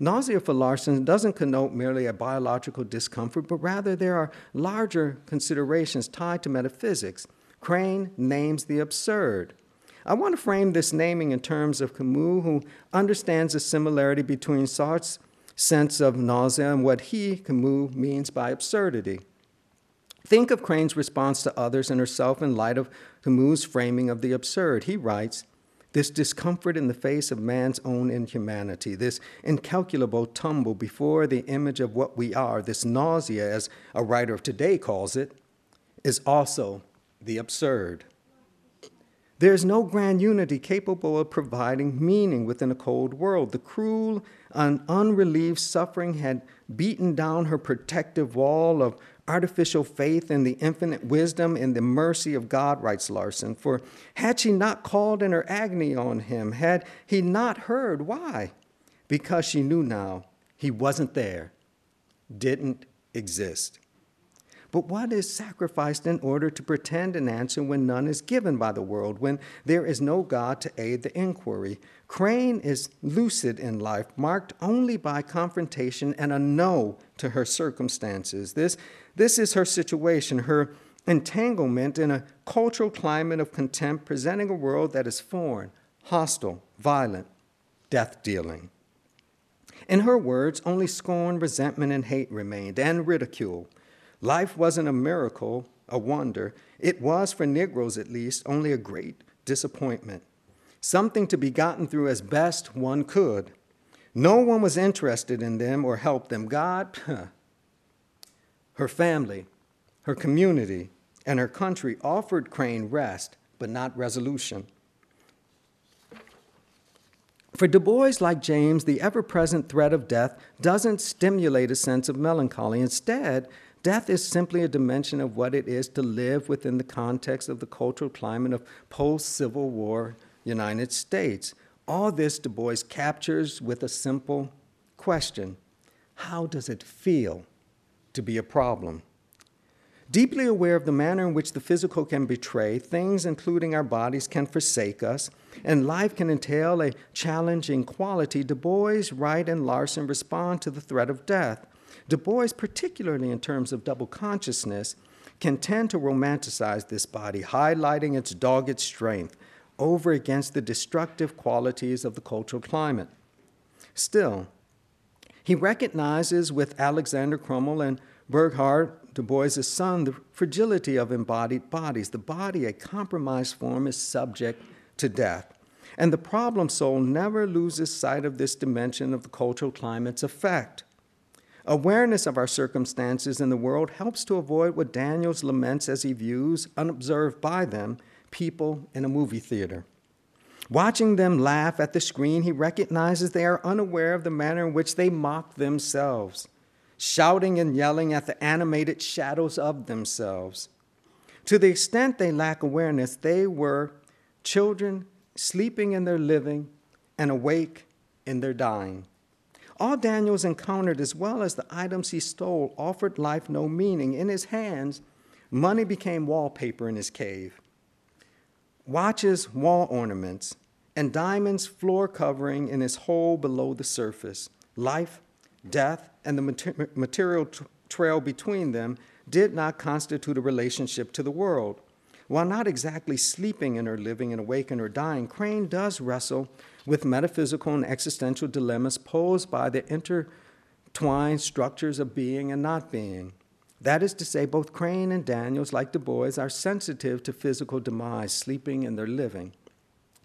[SPEAKER 3] Nausea for Larsen doesn't connote merely a biological discomfort, but rather there are larger considerations tied to metaphysics. Crane names the absurd. I want to frame this naming in terms of Camus, who understands the similarity between Sartre's sense of nausea and what he, Camus, means by absurdity. Think of Crane's response to others and herself in light of Camus' framing of the absurd. He writes, this discomfort in the face of man's own inhumanity, this incalculable tumble before the image of what we are, this nausea, as a writer of today calls it, is also the absurd. There is no grand unity capable of providing meaning within a cold world. The cruel and unrelieved suffering had beaten down her protective wall of artificial faith in the infinite wisdom and the mercy of God, writes Larsen. For had she not called in her agony on him, had he not heard, why? Because she knew now he wasn't there, didn't exist. But what is sacrificed in order to pretend an answer when none is given by the world, when there is no God to aid the inquiry? Crane is lucid in life, marked only by confrontation and a no to her circumstances. This, this is her situation, her entanglement in a cultural climate of contempt, presenting a world that is foreign, hostile, violent, death dealing. In her words, only scorn, resentment, and hate remained, and ridicule. Life wasn't a miracle, a wonder. It was, for Negroes at least, only a great disappointment. something to be gotten through as best one could. No one was interested in them or helped them. God, her family, her community, and her country offered Crane rest, but not resolution. For Du Bois, like James, the ever present threat of death doesn't stimulate a sense of melancholy. Instead, death is simply a dimension of what it is to live within the context of the cultural climate of post Civil War United States. All this Du Bois captures with a simple question How does it feel to be a problem? Deeply aware of the manner in which the physical can betray, things, including our bodies, can forsake us, and life can entail a challenging quality, Du Bois, Wright, and Larsen respond to the threat of death. Du Bois, particularly in terms of double consciousness, can tend to romanticize this body, highlighting its dogged strength over against the destructive qualities of the cultural climate. Still, he recognizes with Alexander Crummell and Burghardt Du Bois' son the fragility of embodied bodies. The body, a compromised form, is subject to death. And the problem soul never loses sight of this dimension of the cultural climate's effect. Awareness of our circumstances in the world helps to avoid what Daniels laments as he views, unobserved by them, people in a movie theater. Watching them laugh at the screen, he recognizes they are unaware of the manner in which they mock themselves shouting and yelling at the animated shadows of themselves. To the extent they lack awareness, they were children sleeping in their living and awake in their dying. All Daniels encountered, as well as the items he stole, offered life no meaning. In his hands, money became wallpaper in his cave. Watches, wall ornaments, and diamonds floor covering in his hole below the surface. Life death, and the material trail between them did not constitute a relationship to the world. While not exactly sleeping in or living and awaking or dying, Crane does wrestle with metaphysical and existential dilemmas posed by the intertwined structures of being and not being. That is to say, both Crane and Daniels, like Du Bois, are sensitive to physical demise, sleeping in their living,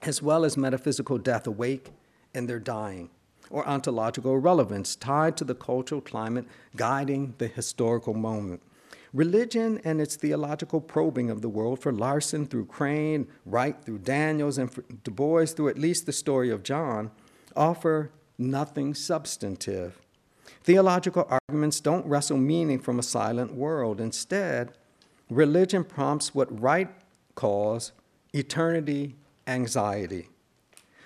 [SPEAKER 3] as well as metaphysical death, awake in their dying or ontological relevance tied to the cultural climate guiding the historical moment. Religion and its theological probing of the world for Larsen through Crane, Wright through Daniels, and Du Bois through at least the story of John offer nothing substantive. Theological arguments don't wrestle meaning from a silent world. Instead, religion prompts what Wright calls eternity anxiety.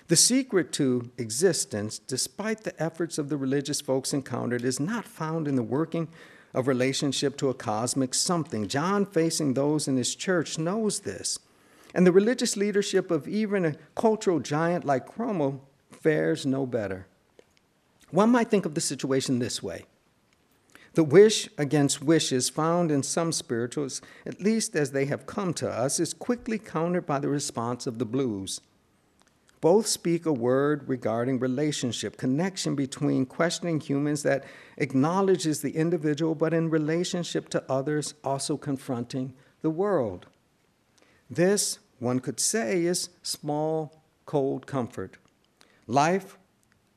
[SPEAKER 3] The secret to existence, despite the efforts of the religious folks encountered, is not found in the working of relationship to a cosmic something. John, facing those in his church, knows this. And the religious leadership of even a cultural giant like Crummell fares no better. One might think of the situation this way the wish against wishes found in some spirituals, at least as they have come to us, is quickly countered by the response of the blues. Both speak a word regarding relationship, connection between questioning humans that acknowledges the individual, but in relationship to others, also confronting the world. This, one could say, is small, cold comfort. Life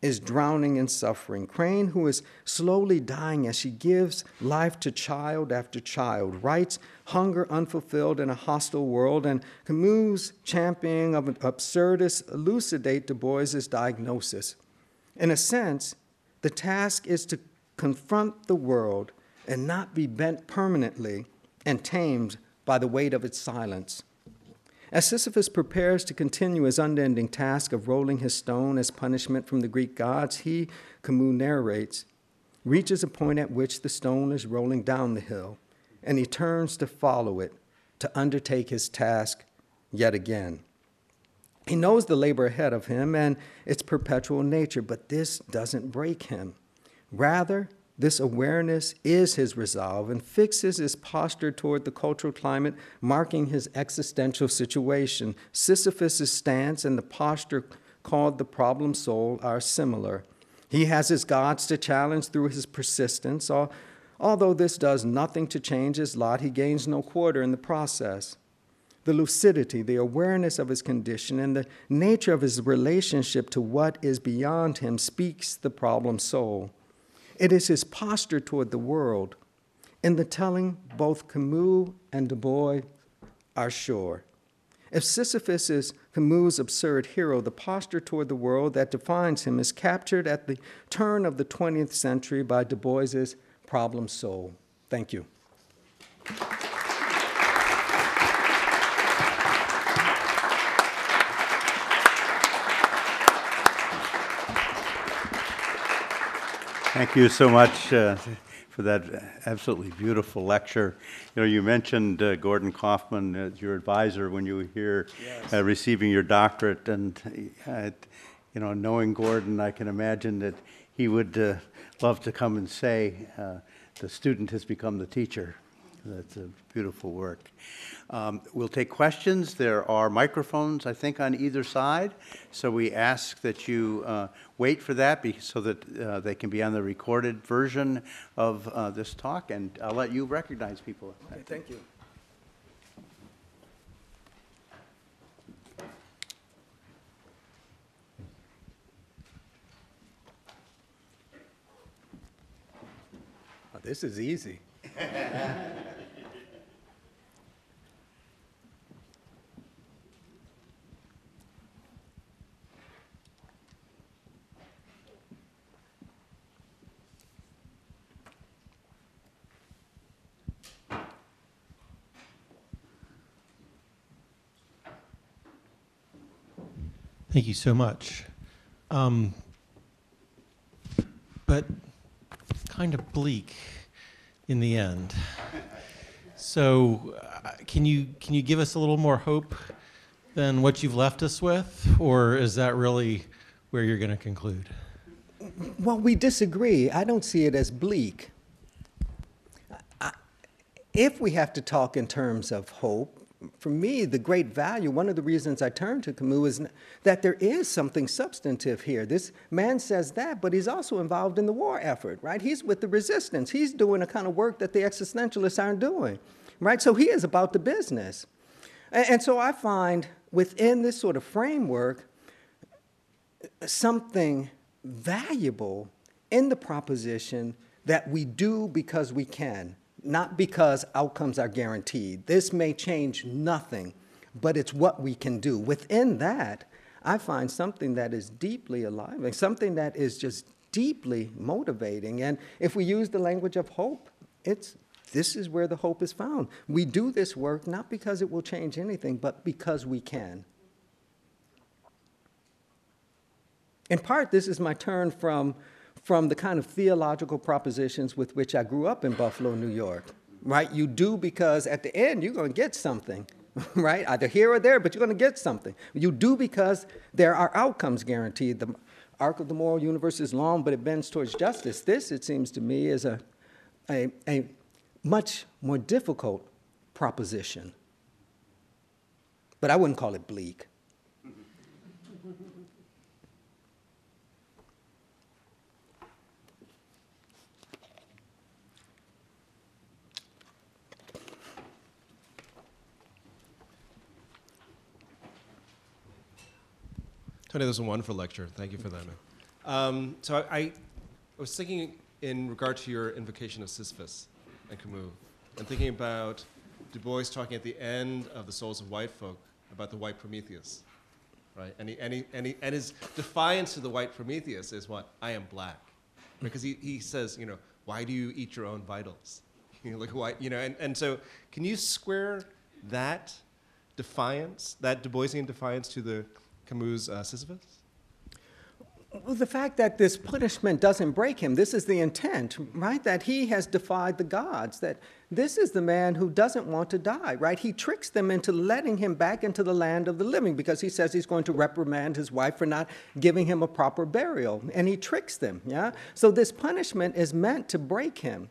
[SPEAKER 3] is drowning in suffering. Crane, who is slowly dying as she gives life to child after child, writes Hunger Unfulfilled in a Hostile World, and Camus' championing of an absurdist elucidate Du Bois' diagnosis. In a sense, the task is to confront the world and not be bent permanently and tamed by the weight of its silence. As Sisyphus prepares to continue his unending task of rolling his stone as punishment from the Greek gods, he, Camus narrates, reaches a point at which the stone is rolling down the hill, and he turns to follow it, to undertake his task yet again. He knows the labor ahead of him and its perpetual nature, but this doesn't break him. Rather, this awareness is his resolve and fixes his posture toward the cultural climate, marking his existential situation. Sisyphus' stance and the posture called the problem soul are similar. He has his gods to challenge through his persistence. Although this does nothing to change his lot, he gains no quarter in the process. the lucidity, the awareness of his condition, and the nature of his relationship to what is beyond him speaks the problem soul. It is his posture toward the world. In the telling, both Camus and Du Bois are sure. If Sisyphus is Camus' absurd hero, the posture toward the world that defines him is captured at the turn of the 20th century by Du Bois's problem soul. Thank you.
[SPEAKER 1] Thank you so much uh, for that absolutely beautiful lecture. You know, you mentioned uh, Gordon Kaufman as your advisor when you were here
[SPEAKER 3] Yes.
[SPEAKER 1] uh, receiving your doctorate, and uh, you know, knowing Gordon, I can imagine that he would uh, love to come and say, uh, "The student has become the teacher." That's a beautiful work. Um, We'll take questions. There are microphones, I think, on either side. So we ask that you uh, wait for that be- so that uh, they can be on the recorded version of uh, this talk. And I'll let you recognize people.
[SPEAKER 3] Thank you. This is easy.
[SPEAKER 4] Thank you so much. Um, but kind of bleak in the end. So, uh, can you can you give us a little more hope than what you've left us with, or is that really where you're going to conclude?
[SPEAKER 3] Well, we disagree. I don't see it as bleak. I- If we have to talk in terms of hope, for me, the great value, one of the reasons I turn to Camus is that there is something substantive here. This man says that, but he's also involved in the war effort, right? He's with the resistance. He's doing a kind of work that the existentialists aren't doing, right? So he is about the business. A- And so I find within this sort of framework, something valuable in the proposition that we do because we can, not because outcomes are guaranteed. This may change nothing, but it's what we can do. Within that, I find something that is deeply alive and something that is just deeply motivating. And if we use the language of hope, it's this is where the hope is found. We do this work not because it will change anything, but because we can. In part, this is my turn from, from the kind of theological propositions with which I grew up in Buffalo, New York. Right? You do because at the end you're going to get something, right? Either here or there, but you're going to get something. You do because there are outcomes guaranteed. The arc of the moral universe is long, but it bends towards justice. This, it seems to me, is a, a, a much more difficult proposition. But I wouldn't call it bleak.
[SPEAKER 5] Tony, that was a wonderful lecture. Thank you for that. Um, so I, I was thinking in regard to your invocation of Sisyphus and Camus, and thinking about Du Bois talking at the end of The Souls of White Folk about the white Prometheus, right? And, he, and, he, and, he, and his defiance to the white Prometheus is what? I am black. Because he, he says, you know, why do you eat your own vitals? You know, like why, you know, and, and so can you square that defiance, that Du Boisian defiance to the Camus uh, Sisyphus?
[SPEAKER 3] Well, the fact that this punishment doesn't break him, this is the intent, right? That he has defied the gods, that this is the man who doesn't want to die, right? He tricks them into letting him back into the land of the living because he says he's going to reprimand his wife for not giving him a proper burial. And he tricks them, yeah? So this punishment is meant to break him.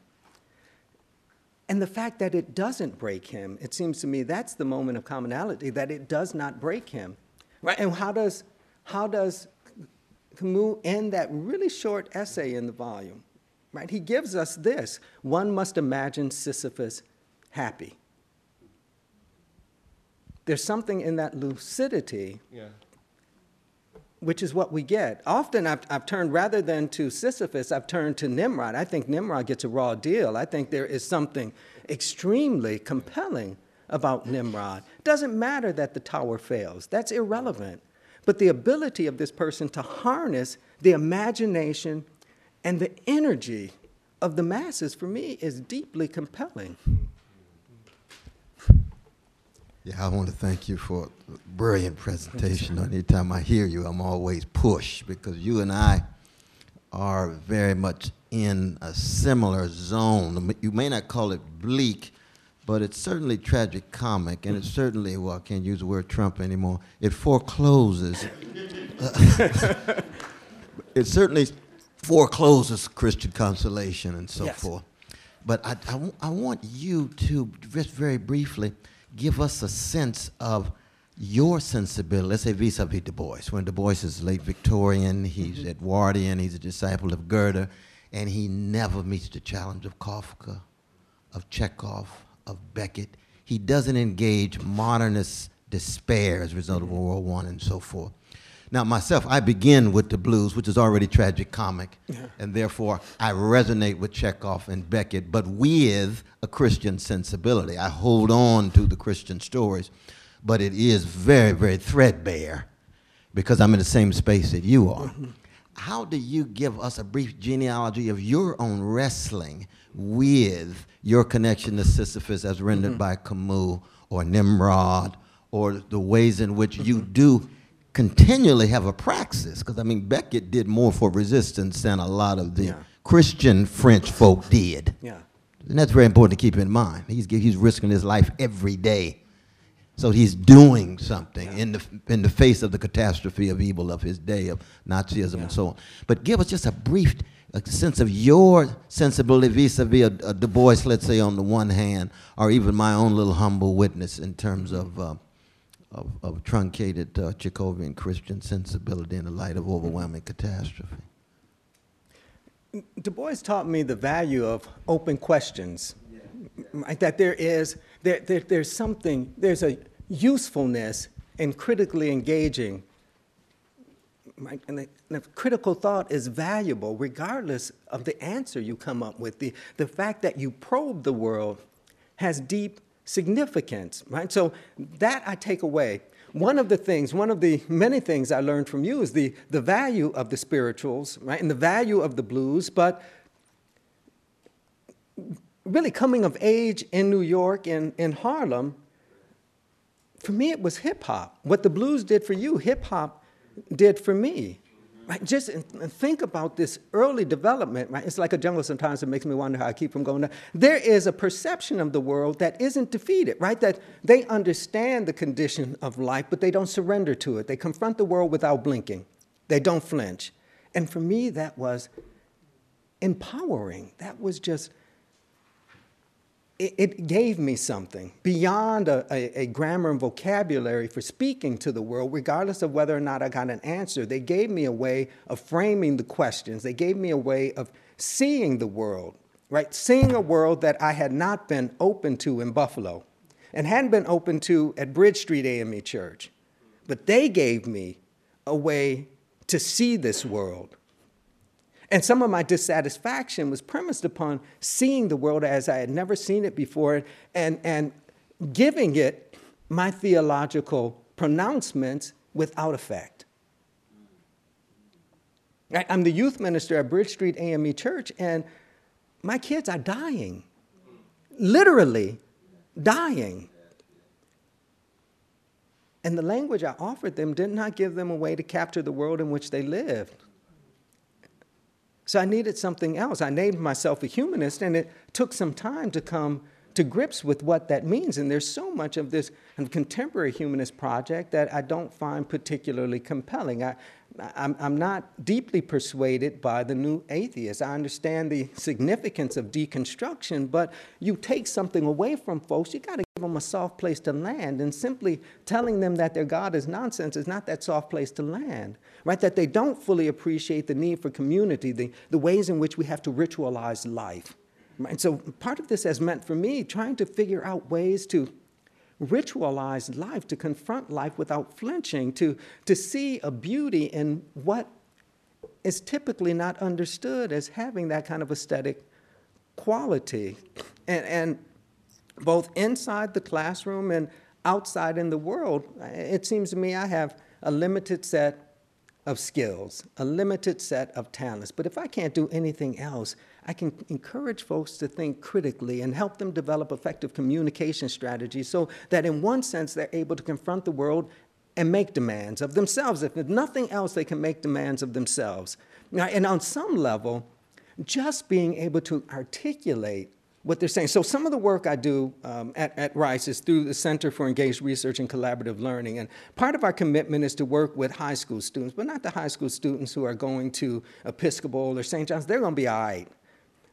[SPEAKER 3] And the fact that it doesn't break him, it seems to me that's the moment of commonality, that it does not break him. Right? And how does, how does Camus end that really short essay in the volume? Right? He gives us this one must imagine Sisyphus happy. there's something in that lucidity
[SPEAKER 5] Yeah.
[SPEAKER 3] which is what we get. Often I've, I've turned, rather than to Sisyphus, I've turned to Nimrod. I think Nimrod gets a raw deal. I think there is something extremely compelling about Nimrod. Doesn't matter that the tower fails, that's irrelevant. But the ability of this person to harness the imagination and the energy of the masses, for me, is deeply compelling.
[SPEAKER 6] Yeah, I want to thank you for a brilliant presentation. Anytime I hear you, I'm always pushed because you and I are very much in a similar zone. You may not call it bleak, but it's certainly tragic comic, and it's mm-hmm. certainly, well, I can't use the word Trump anymore. It forecloses. it certainly forecloses Christian consolation and so
[SPEAKER 3] Yes.
[SPEAKER 6] forth. But I, I want you to just very briefly give us a sense of your sensibility. Let's say vis-a-vis Du Bois. When Du Bois is late Victorian, he's mm-hmm. Edwardian, he's a disciple of Goethe, and he never meets the challenge of Kafka, of Chekhov, of Beckett. He doesn't engage modernist despair as a result of World War I and so forth. Now, myself, I begin with the blues, which is already tragic comic, and therefore I resonate with Chekhov and Beckett, but with a Christian sensibility. I hold on to the Christian stories, but it is very, very threadbare because I'm in the same space that you are. Mm-hmm. How do you give us a brief genealogy of your own wrestling with your connection to Sisyphus as rendered mm-hmm. by Camus or Nimrod or the ways in which you mm-hmm. do continually have a praxis? Because, I mean, Beckett did more for resistance than a lot of the
[SPEAKER 3] Yeah.
[SPEAKER 6] Christian French folk did.
[SPEAKER 3] Yeah.
[SPEAKER 6] And that's very important to keep in mind. He's, he's risking his life every day. So he's doing something in, the, in the face of the catastrophe of evil of his day, of Nazism and so on. But give us just a brief a sense of your sensibility vis-a-vis a, a Du Bois, let's say, on the one hand, or even my own little humble witness in terms of, uh, of, of truncated uh, Chekhovian Christian sensibility in the light of overwhelming catastrophe.
[SPEAKER 3] Du Bois taught me the value of open questions. Right? That there is, there, there, there's something, there's a usefulness in critically engaging. Right? And, the, and the critical thought is valuable regardless of the answer you come up with. The, the fact that you probe the world has deep significance, right? So that I take away. One of the things, one of the many things I learned from you is the, the value of the spirituals, right? And the value of the blues, but really coming of age in New York and in Harlem, for me it was hip hop. What the blues did for you, hip hop did for me. Right? Just think about this early development, right? It's like a jungle sometimes it makes me wonder how I keep from going down. There is a perception of the world that isn't defeated, right? That they understand the condition of life, but they don't surrender to it. They confront the world without blinking. They don't flinch. And for me, that was empowering. That was just it, it gave me something beyond a, a, a grammar and vocabulary for speaking to the world, regardless of whether or not I got an answer. They gave me a way of framing the questions. They gave me a way of seeing the world, right? Seeing a world that I had not been open to in Buffalo and hadn't been open to at Bridge Street AME Church. But they gave me a way to see this world. And some of my dissatisfaction was premised upon seeing the world as I had never seen it before and, and giving it my theological pronouncements without effect. I'm the youth minister at Bridge Street AME Church, and my kids are dying, literally dying. And the language I offered them did not give them a way to capture the world in which they lived. So I needed something else. I named myself a humanist, and it took some time to come to grips with what that means. And there's so much of this contemporary humanist project that I don't find particularly compelling. I, I'm, I'm not deeply persuaded by the new atheists. I understand the significance of deconstruction, but you take something away from folks, you got to them a soft place to land. And simply telling them that their God is nonsense is not that soft place to land, right? That they don't fully appreciate the need for community, the, the ways in which we have to ritualize life. Right? And so part of this has meant for me trying to figure out ways to ritualize life, to confront life without flinching, to, to see a beauty in what is typically not understood as having that kind of aesthetic quality. And, and both inside the classroom and outside in the world, it seems to me I have a limited set of skills, a limited set of talents. But if I can't do anything else, I can encourage folks to think critically and help them develop effective communication strategies so that, in one sense, they're able to confront the world and make demands of themselves. If nothing else, they can make demands of themselves. Now, and on some level, just being able to articulate what they're saying. So some of the work I do um, at, at Rice is through the Center for Engaged Research and Collaborative Learning. And part of our commitment is to work with high school students, but not the high school students who are going to Episcopal or St. John's. They're going to be all right.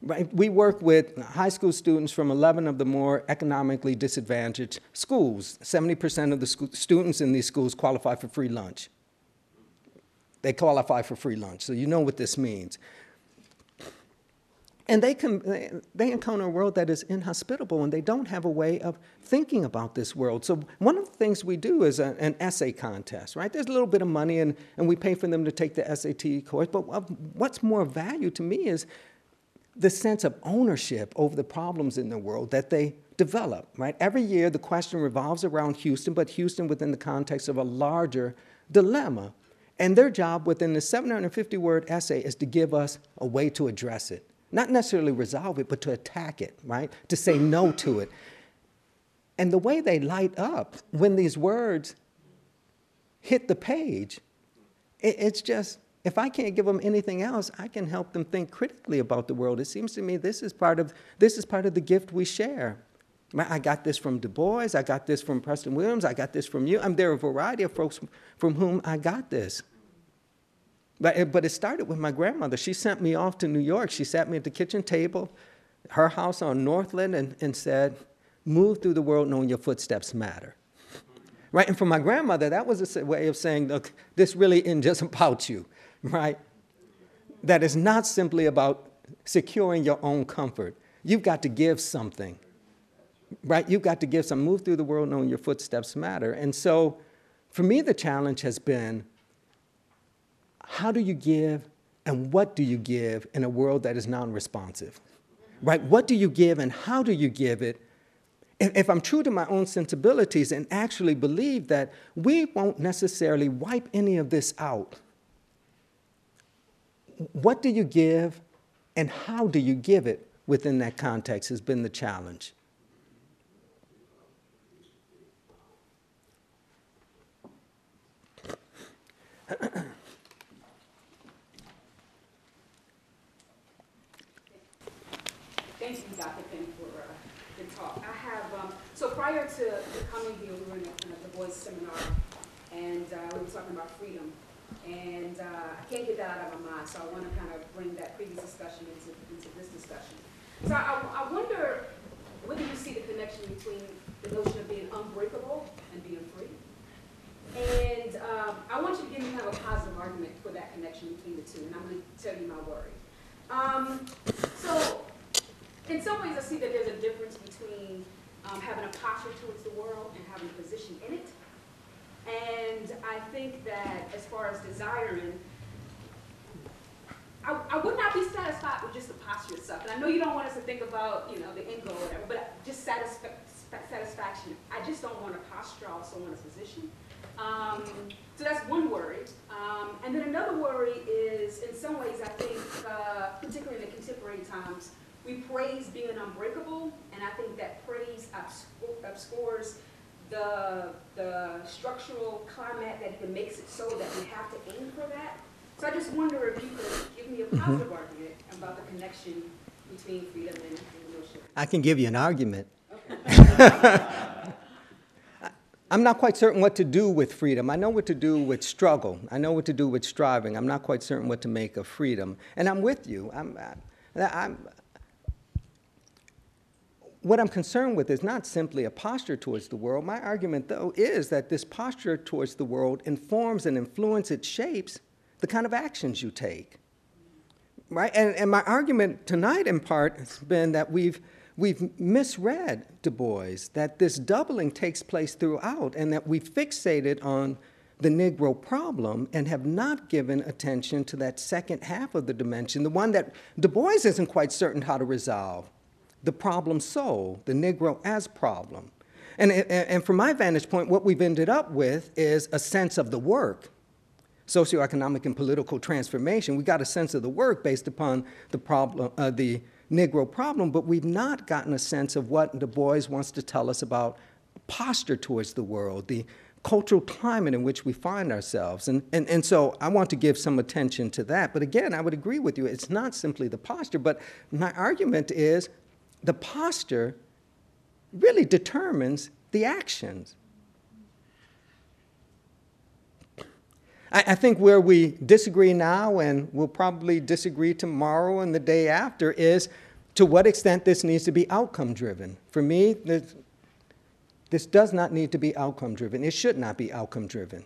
[SPEAKER 3] Right? We work with high school students from 11 of the more economically disadvantaged schools. 70% of the students in these schools qualify for free lunch. They qualify for free lunch, so you know what this means. And they, can, they encounter a world that is inhospitable and they don't have a way of thinking about this world. So, one of the things we do is a, an essay contest, right? There's a little bit of money and, and we pay for them to take the SAT course. But what's more value to me is the sense of ownership over the problems in the world that they develop, right? Every year the question revolves around Houston, but Houston within the context of a larger dilemma. And their job within the 750 word essay is to give us a way to address it. Not necessarily resolve it, but to attack it, right? To say no to it. And the way they light up when these words hit the page, it, it's just, if I can't give them anything else, I can help them think critically about the world. It seems to me this is part of, this is part of the gift we share. I got this from Du Bois, I got this from Preston Williams, I got this from you. I mean, there are a variety of folks from whom I got this. But it, but it started with my grandmother. She sent me off to New York. She sat me at the kitchen table, her house on Northland, and, and said, Move through the world knowing your footsteps matter. Right? And for my grandmother, that was a way of saying, Look, this really isn't just about you, right? That is not simply about securing your own comfort. You've got to give something, right? You've got to give some. Move through the world knowing your footsteps matter. And so for me, the challenge has been how do you give and what do you give in a world that is non responsive? Right? What do you give and how do you give it? If I'm true to my own sensibilities and actually believe that we won't necessarily wipe any of this out, what do you give and how do you give it within that context has been the challenge.
[SPEAKER 7] Thank you, Dr. Pinn, for uh, the talk. I have, um, so prior to, coming here, we were in a, in a Du Bois seminar, and uh, we were talking about freedom. And uh, I can't get that out of my mind, so I want to kind of bring that previous discussion into, into this discussion. So I, I wonder whether you see the connection between the notion of being unbreakable and being free. And um, I want you to give me kind of a positive argument for that connection between the two, and I'm going to tell you my worry. Um, so in some ways, I see that there's a difference between um, having a posture towards the world and having a position in it. And I think that as far as desiring, I, I would not be satisfied with just the posture itself. And I know you don't want us to think about, you know, the end goal or whatever, but just satisfa satisfaction. I just don't want a posture, I also want a position. Um, so that's one worry. Um, and then another worry is, in some ways, I think, uh, particularly in the contemporary times, we praise being unbreakable, and I think that praise obscures the, the structural climate that even makes it so that we have to aim for that. So I just wonder if you could give me a mm-hmm. positive mm -hmm. argument about the connection between freedom and, and
[SPEAKER 3] I can give you an argument. Okay. I'm not quite certain what to do with freedom. I know what to do with struggle. I know what to do with striving. I'm not quite certain what to make of freedom. And I'm with you. I'm, I'm, what I'm concerned with is not simply a posture towards the world. My argument, though, is that this posture towards the world informs and influences, it shapes the kind of actions you take. Right? And, and my argument tonight, in part, has been that we've, we've misread Du Bois, that this doubling takes place throughout, and that we fixated on the Negro problem and have not given attention to that second half of the dimension, the one that Du Bois isn't quite certain how to resolve the problem soul, the Negro as problem. And, and, and from my vantage point, what we've ended up with is a sense of the work socioeconomic and political transformation. We got a sense of the work based upon the problem, uh, the Negro problem, but we've not gotten a sense of what Du Bois wants to tell us about posture towards the world, the cultural climate in which we find ourselves. And, and, and so I want to give some attention to that. But again, I would agree with you. It's not simply the posture, but my argument is the posture really determines the actions. I, I think where we disagree now and we'll probably disagree tomorrow and the day after is to what extent this needs to be outcome driven. For me, this, this does not need to be outcome driven. It should not be outcome driven.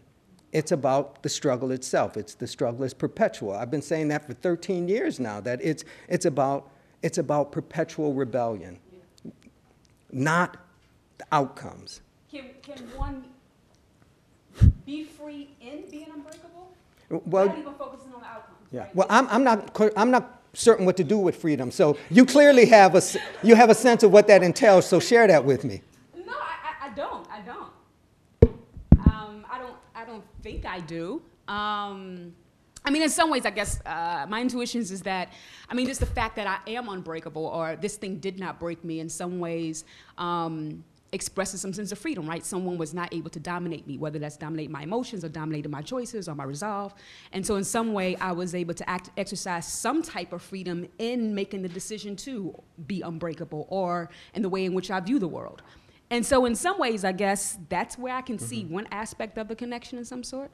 [SPEAKER 3] It's about the struggle itself. It's the struggle is perpetual. I've been saying that for 13 years now, that it's, it's, about, it's about perpetual rebellion, not the outcomes.
[SPEAKER 7] Can, can one be free in being unbreakable?
[SPEAKER 3] Well,
[SPEAKER 7] Not even focusing on the outcomes.
[SPEAKER 3] Yeah.
[SPEAKER 7] right?
[SPEAKER 3] Well, I'm, I'm, not, I'm not certain what to do with freedom. So you clearly have a, you have a sense of what that entails. So share that with me.
[SPEAKER 7] No, I, I, I don't. I don't. Um, I don't. I don't think I do. Um, I mean, in some ways, I guess uh, my intuitions is that, I mean, just the fact that I am unbreakable or this thing did not break me in some ways um, expresses some sense of freedom, right? Someone was not able to dominate me, whether that's dominate my emotions or dominate my choices or my resolve. And so, in some way, I was able to act, exercise some type of freedom in making the decision to be unbreakable or in the way in which I view the world. And so, in some ways, I guess that's where I can see one aspect of the connection in some sort,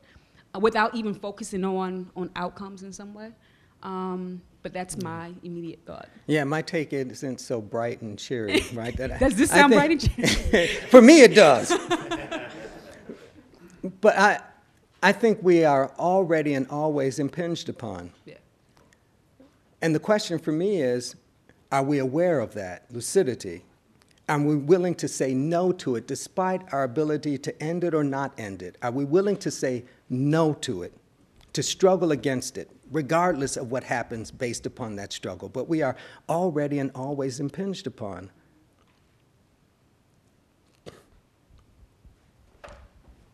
[SPEAKER 7] without even focusing on on outcomes in some way. Um, but that's my immediate thought.
[SPEAKER 3] Yeah, my take isn't so bright and cheery, right? That
[SPEAKER 7] Does this
[SPEAKER 3] I
[SPEAKER 7] sound
[SPEAKER 3] think-
[SPEAKER 7] bright and cheery?
[SPEAKER 3] For me, it does. but I, I think we are already and always impinged upon.
[SPEAKER 7] Yeah.
[SPEAKER 3] And the question for me is are we aware of that lucidity? Are we willing to say no to it despite our ability to end it or not end it? Are we willing to say no to it, to struggle against it, regardless of what happens based upon that struggle? But we are already and always impinged upon.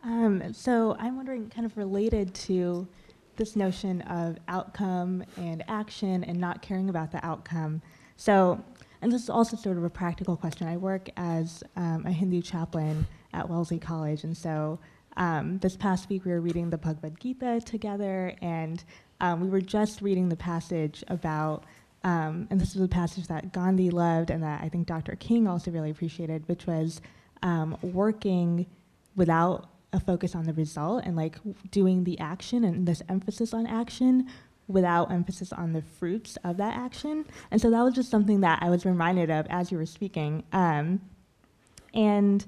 [SPEAKER 8] Um, so I'm wondering, kind of related to this notion of outcome and action and not caring about the outcome. So, and this is also sort of a practical question. I work as um, a Hindu chaplain at Wellesley College, and so um, this past week we were reading the Bhagavad Gita together, and um, we were just reading the passage about, um, and this was a passage that Gandhi loved and that I think Dr. King also really appreciated, which was um, working without a focus on the result and like doing the action and this emphasis on action without emphasis on the fruits of that action. And so that was just something that I was reminded of as you were speaking. Um, and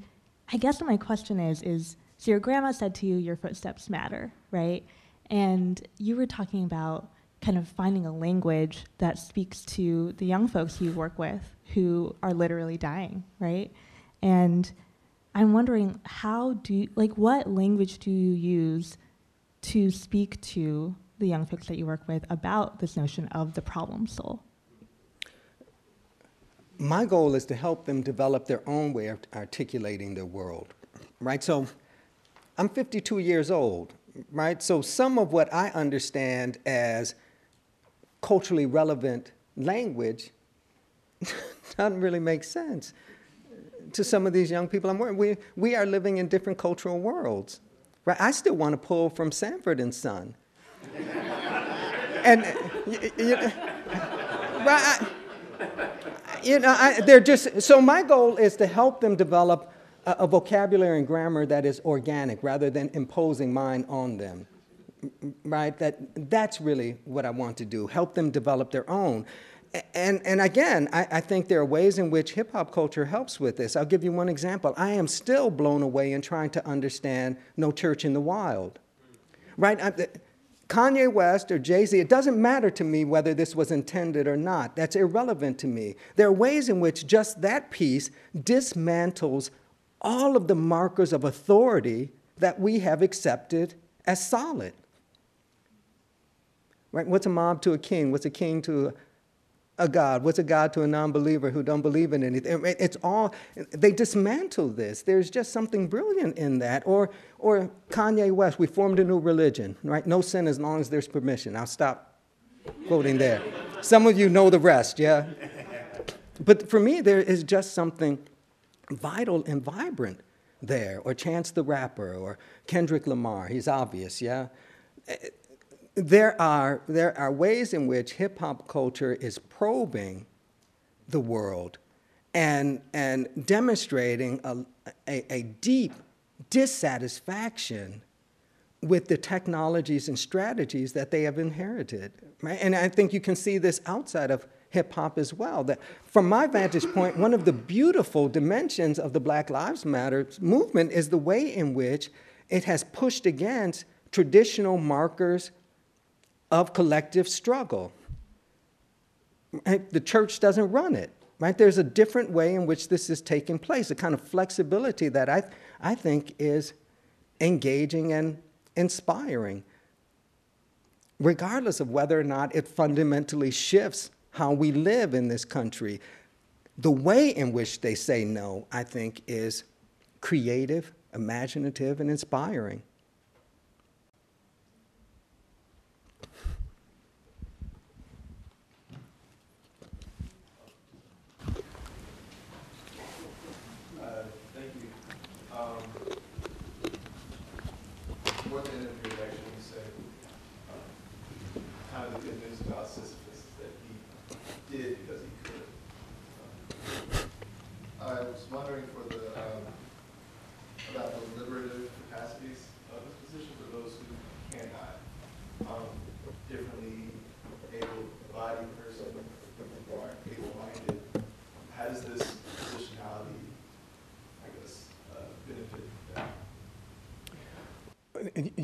[SPEAKER 8] I guess my question is, is so your grandma said to you, your footsteps matter, right? And you were talking about kind of finding a language that speaks to the young folks you work with who are literally dying, right? And I'm wondering how do you, like what language do you use to speak to the young folks that you work with about this notion of the problem soul?
[SPEAKER 3] my goal is to help them develop their own way of articulating their world, right? So I'm 52 years old, right? So some of what I understand as culturally relevant language doesn't really make sense to some of these young people I'm. We, we are living in different cultural worlds, right? I still want to pull from Sanford and Son. and, y- y- right, I, you know, I, they're just, so my goal is to help them develop a, vocabulary and grammar that is organic rather than imposing mine on them. Right? That, that's really what I want to do, help them develop their own. And, and again, I, I think there are ways in which hip hop culture helps with this. I'll give you one example. I am still blown away in trying to understand No Church in the Wild. Right? I, Kanye West or Jay Z, it doesn't matter to me whether this was intended or not. That's irrelevant to me. There are ways in which just that piece dismantles all of the markers of authority that we have accepted as solid. Right? What's a mob to a king? What's a king to a God? What's a God to a non-believer who don't believe in anything? It's all they dismantle this. There's just something brilliant in that. Or or Kanye West, we formed a new religion, right? No sin as long as there's permission. I'll stop quoting there. Some of you know the rest, yeah? But for me, there is just something vital and vibrant there. Or Chance the Rapper, or Kendrick Lamar, he's obvious, yeah? there are, there are ways in which hip hop culture is probing the world and, and demonstrating a, a, a, deep dissatisfaction with the technologies and strategies that they have inherited. Right? And I think you can see this outside of hip hop as well. That from my vantage point, one of the beautiful dimensions of the Black Lives Matter movement is the way in which it has pushed against traditional markers of collective struggle. The church doesn't run it. Right? There's a different way in which this is taking place, a kind of flexibility that I, I think is engaging and inspiring, regardless of whether or not it fundamentally shifts how we live in this country. The way in which they say no, I think, is creative, imaginative, and inspiring.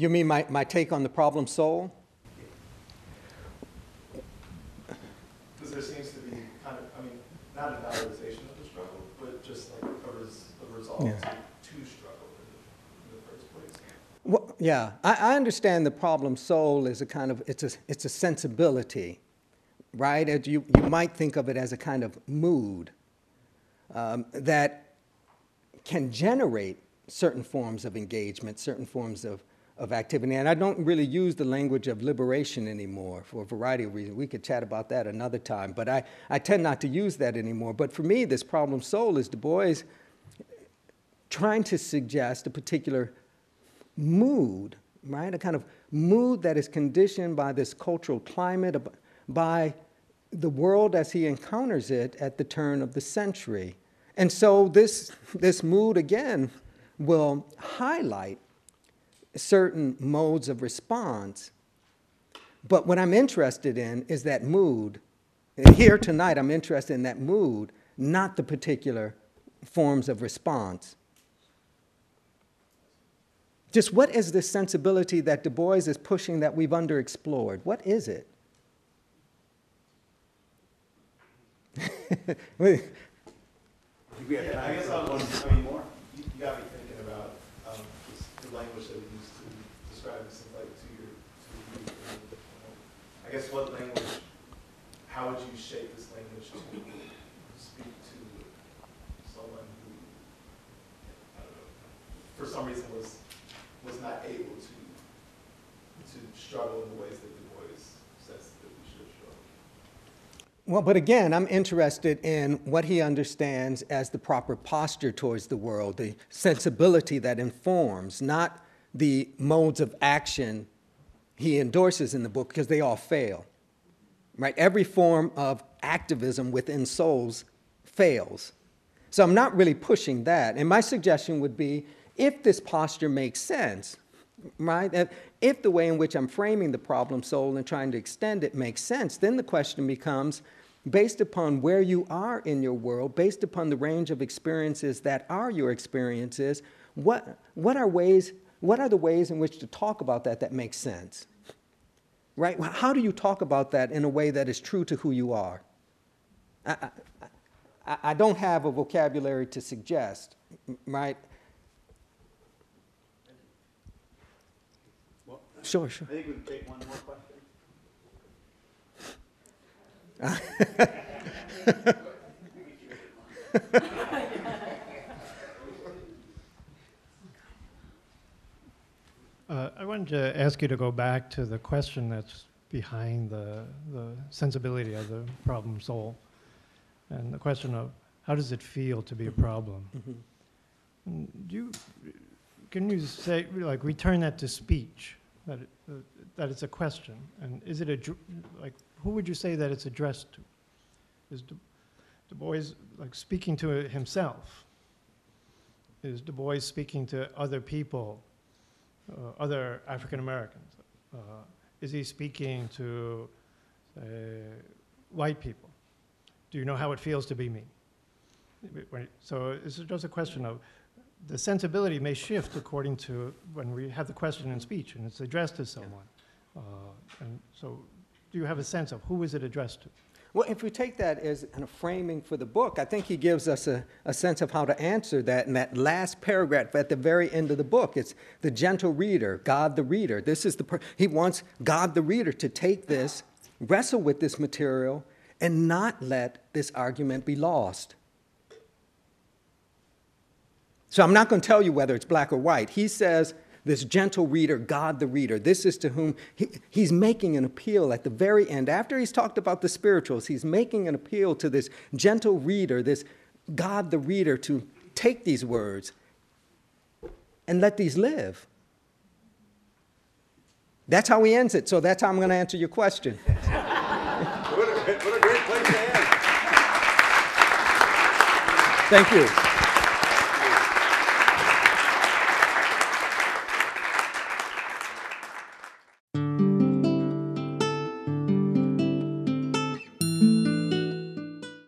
[SPEAKER 3] You mean my, my take on the problem soul?
[SPEAKER 9] Because there seems to be kind of, I mean, not a valorization of the struggle, but just like a, res, a resolve yeah. to, to, struggle in the, in the first place.
[SPEAKER 3] Well, yeah, I, I understand the problem soul is a kind of, it's a, it's a sensibility, right? As you, you might think of it as a kind of mood um, that can generate certain forms of engagement, certain forms of of activity. And I don't really use the language of liberation anymore for a variety of reasons. We could chat about that another time, but I, I tend not to use that anymore. But for me, this problem soul is Du Bois trying to suggest a particular mood, right? A kind of mood that is conditioned by this cultural climate, by the world as he encounters it at the turn of the century. And so this, this mood, again, will highlight certain modes of response. But what I'm interested in is that mood. Here tonight, I'm interested in that mood, not the particular forms of response. Just what is this sensibility that Du Bois is pushing that we've underexplored? What is it?
[SPEAKER 9] I guess I was, I mean, more. You got me thinking about um, the language that we guess what language, how would you shape this language to speak to someone who, know, for some reason was, was not able to, to struggle in the ways that Du Bois says that we should struggle?
[SPEAKER 3] Well, but again, I'm interested in what he understands as the proper posture towards the world, the sensibility that informs, not the modes of action he endorses in the book because they all fail. Right? Every form of activism within souls fails. So I'm not really pushing that. And my suggestion would be if this posture makes sense, right? If the way in which I'm framing the problem soul and trying to extend it makes sense, then the question becomes based upon where you are in your world, based upon the range of experiences that are your experiences, what, what, are, ways, what are the ways in which to talk about that that makes sense? right? How do you talk about that in a way that is true to who you are? I, I, I- I don't have a vocabulary to suggest, m- right? Sure, sure.
[SPEAKER 1] I think we can take one more question.
[SPEAKER 10] Uh, I wanted to ask you to go back to the question that's behind the, the sensibility of the problem soul. And the question of how does it feel to be a problem? And Do you, can you say, like, return that to speech? That, it, uh, that it's a question? And is it a, like, who would you say that it's addressed to? Is Du, Du Bois, like, speaking to himself? Is Du Bois speaking to other people? Uh, other African Americans? Uh, is he speaking to white people? Do you know how it feels to be me? So it's just a question of the sensibility may shift according to when we have the question in speech and it's addressed to someone. Uh, and so, do you have a sense of who is it addressed to?
[SPEAKER 3] Well, if we take that as of framing for the book, I think he gives us a, a sense of how to answer that in that last paragraph at the very end of the book. It's the gentle reader, God the reader. This is the per- he wants God the reader to take this, wrestle with this material, and not let this argument be lost. So I'm not going to tell you whether it's black or white. He says, this gentle reader, God the reader, this is to whom he, he's making an appeal at the very end. After he's talked about the spirituals, he's making an appeal to this gentle reader, this God the reader, to take these words and let these live. That's how he ends it. So that's how I'm going to answer your question.
[SPEAKER 1] What a, what a great place to end.
[SPEAKER 3] Thank you.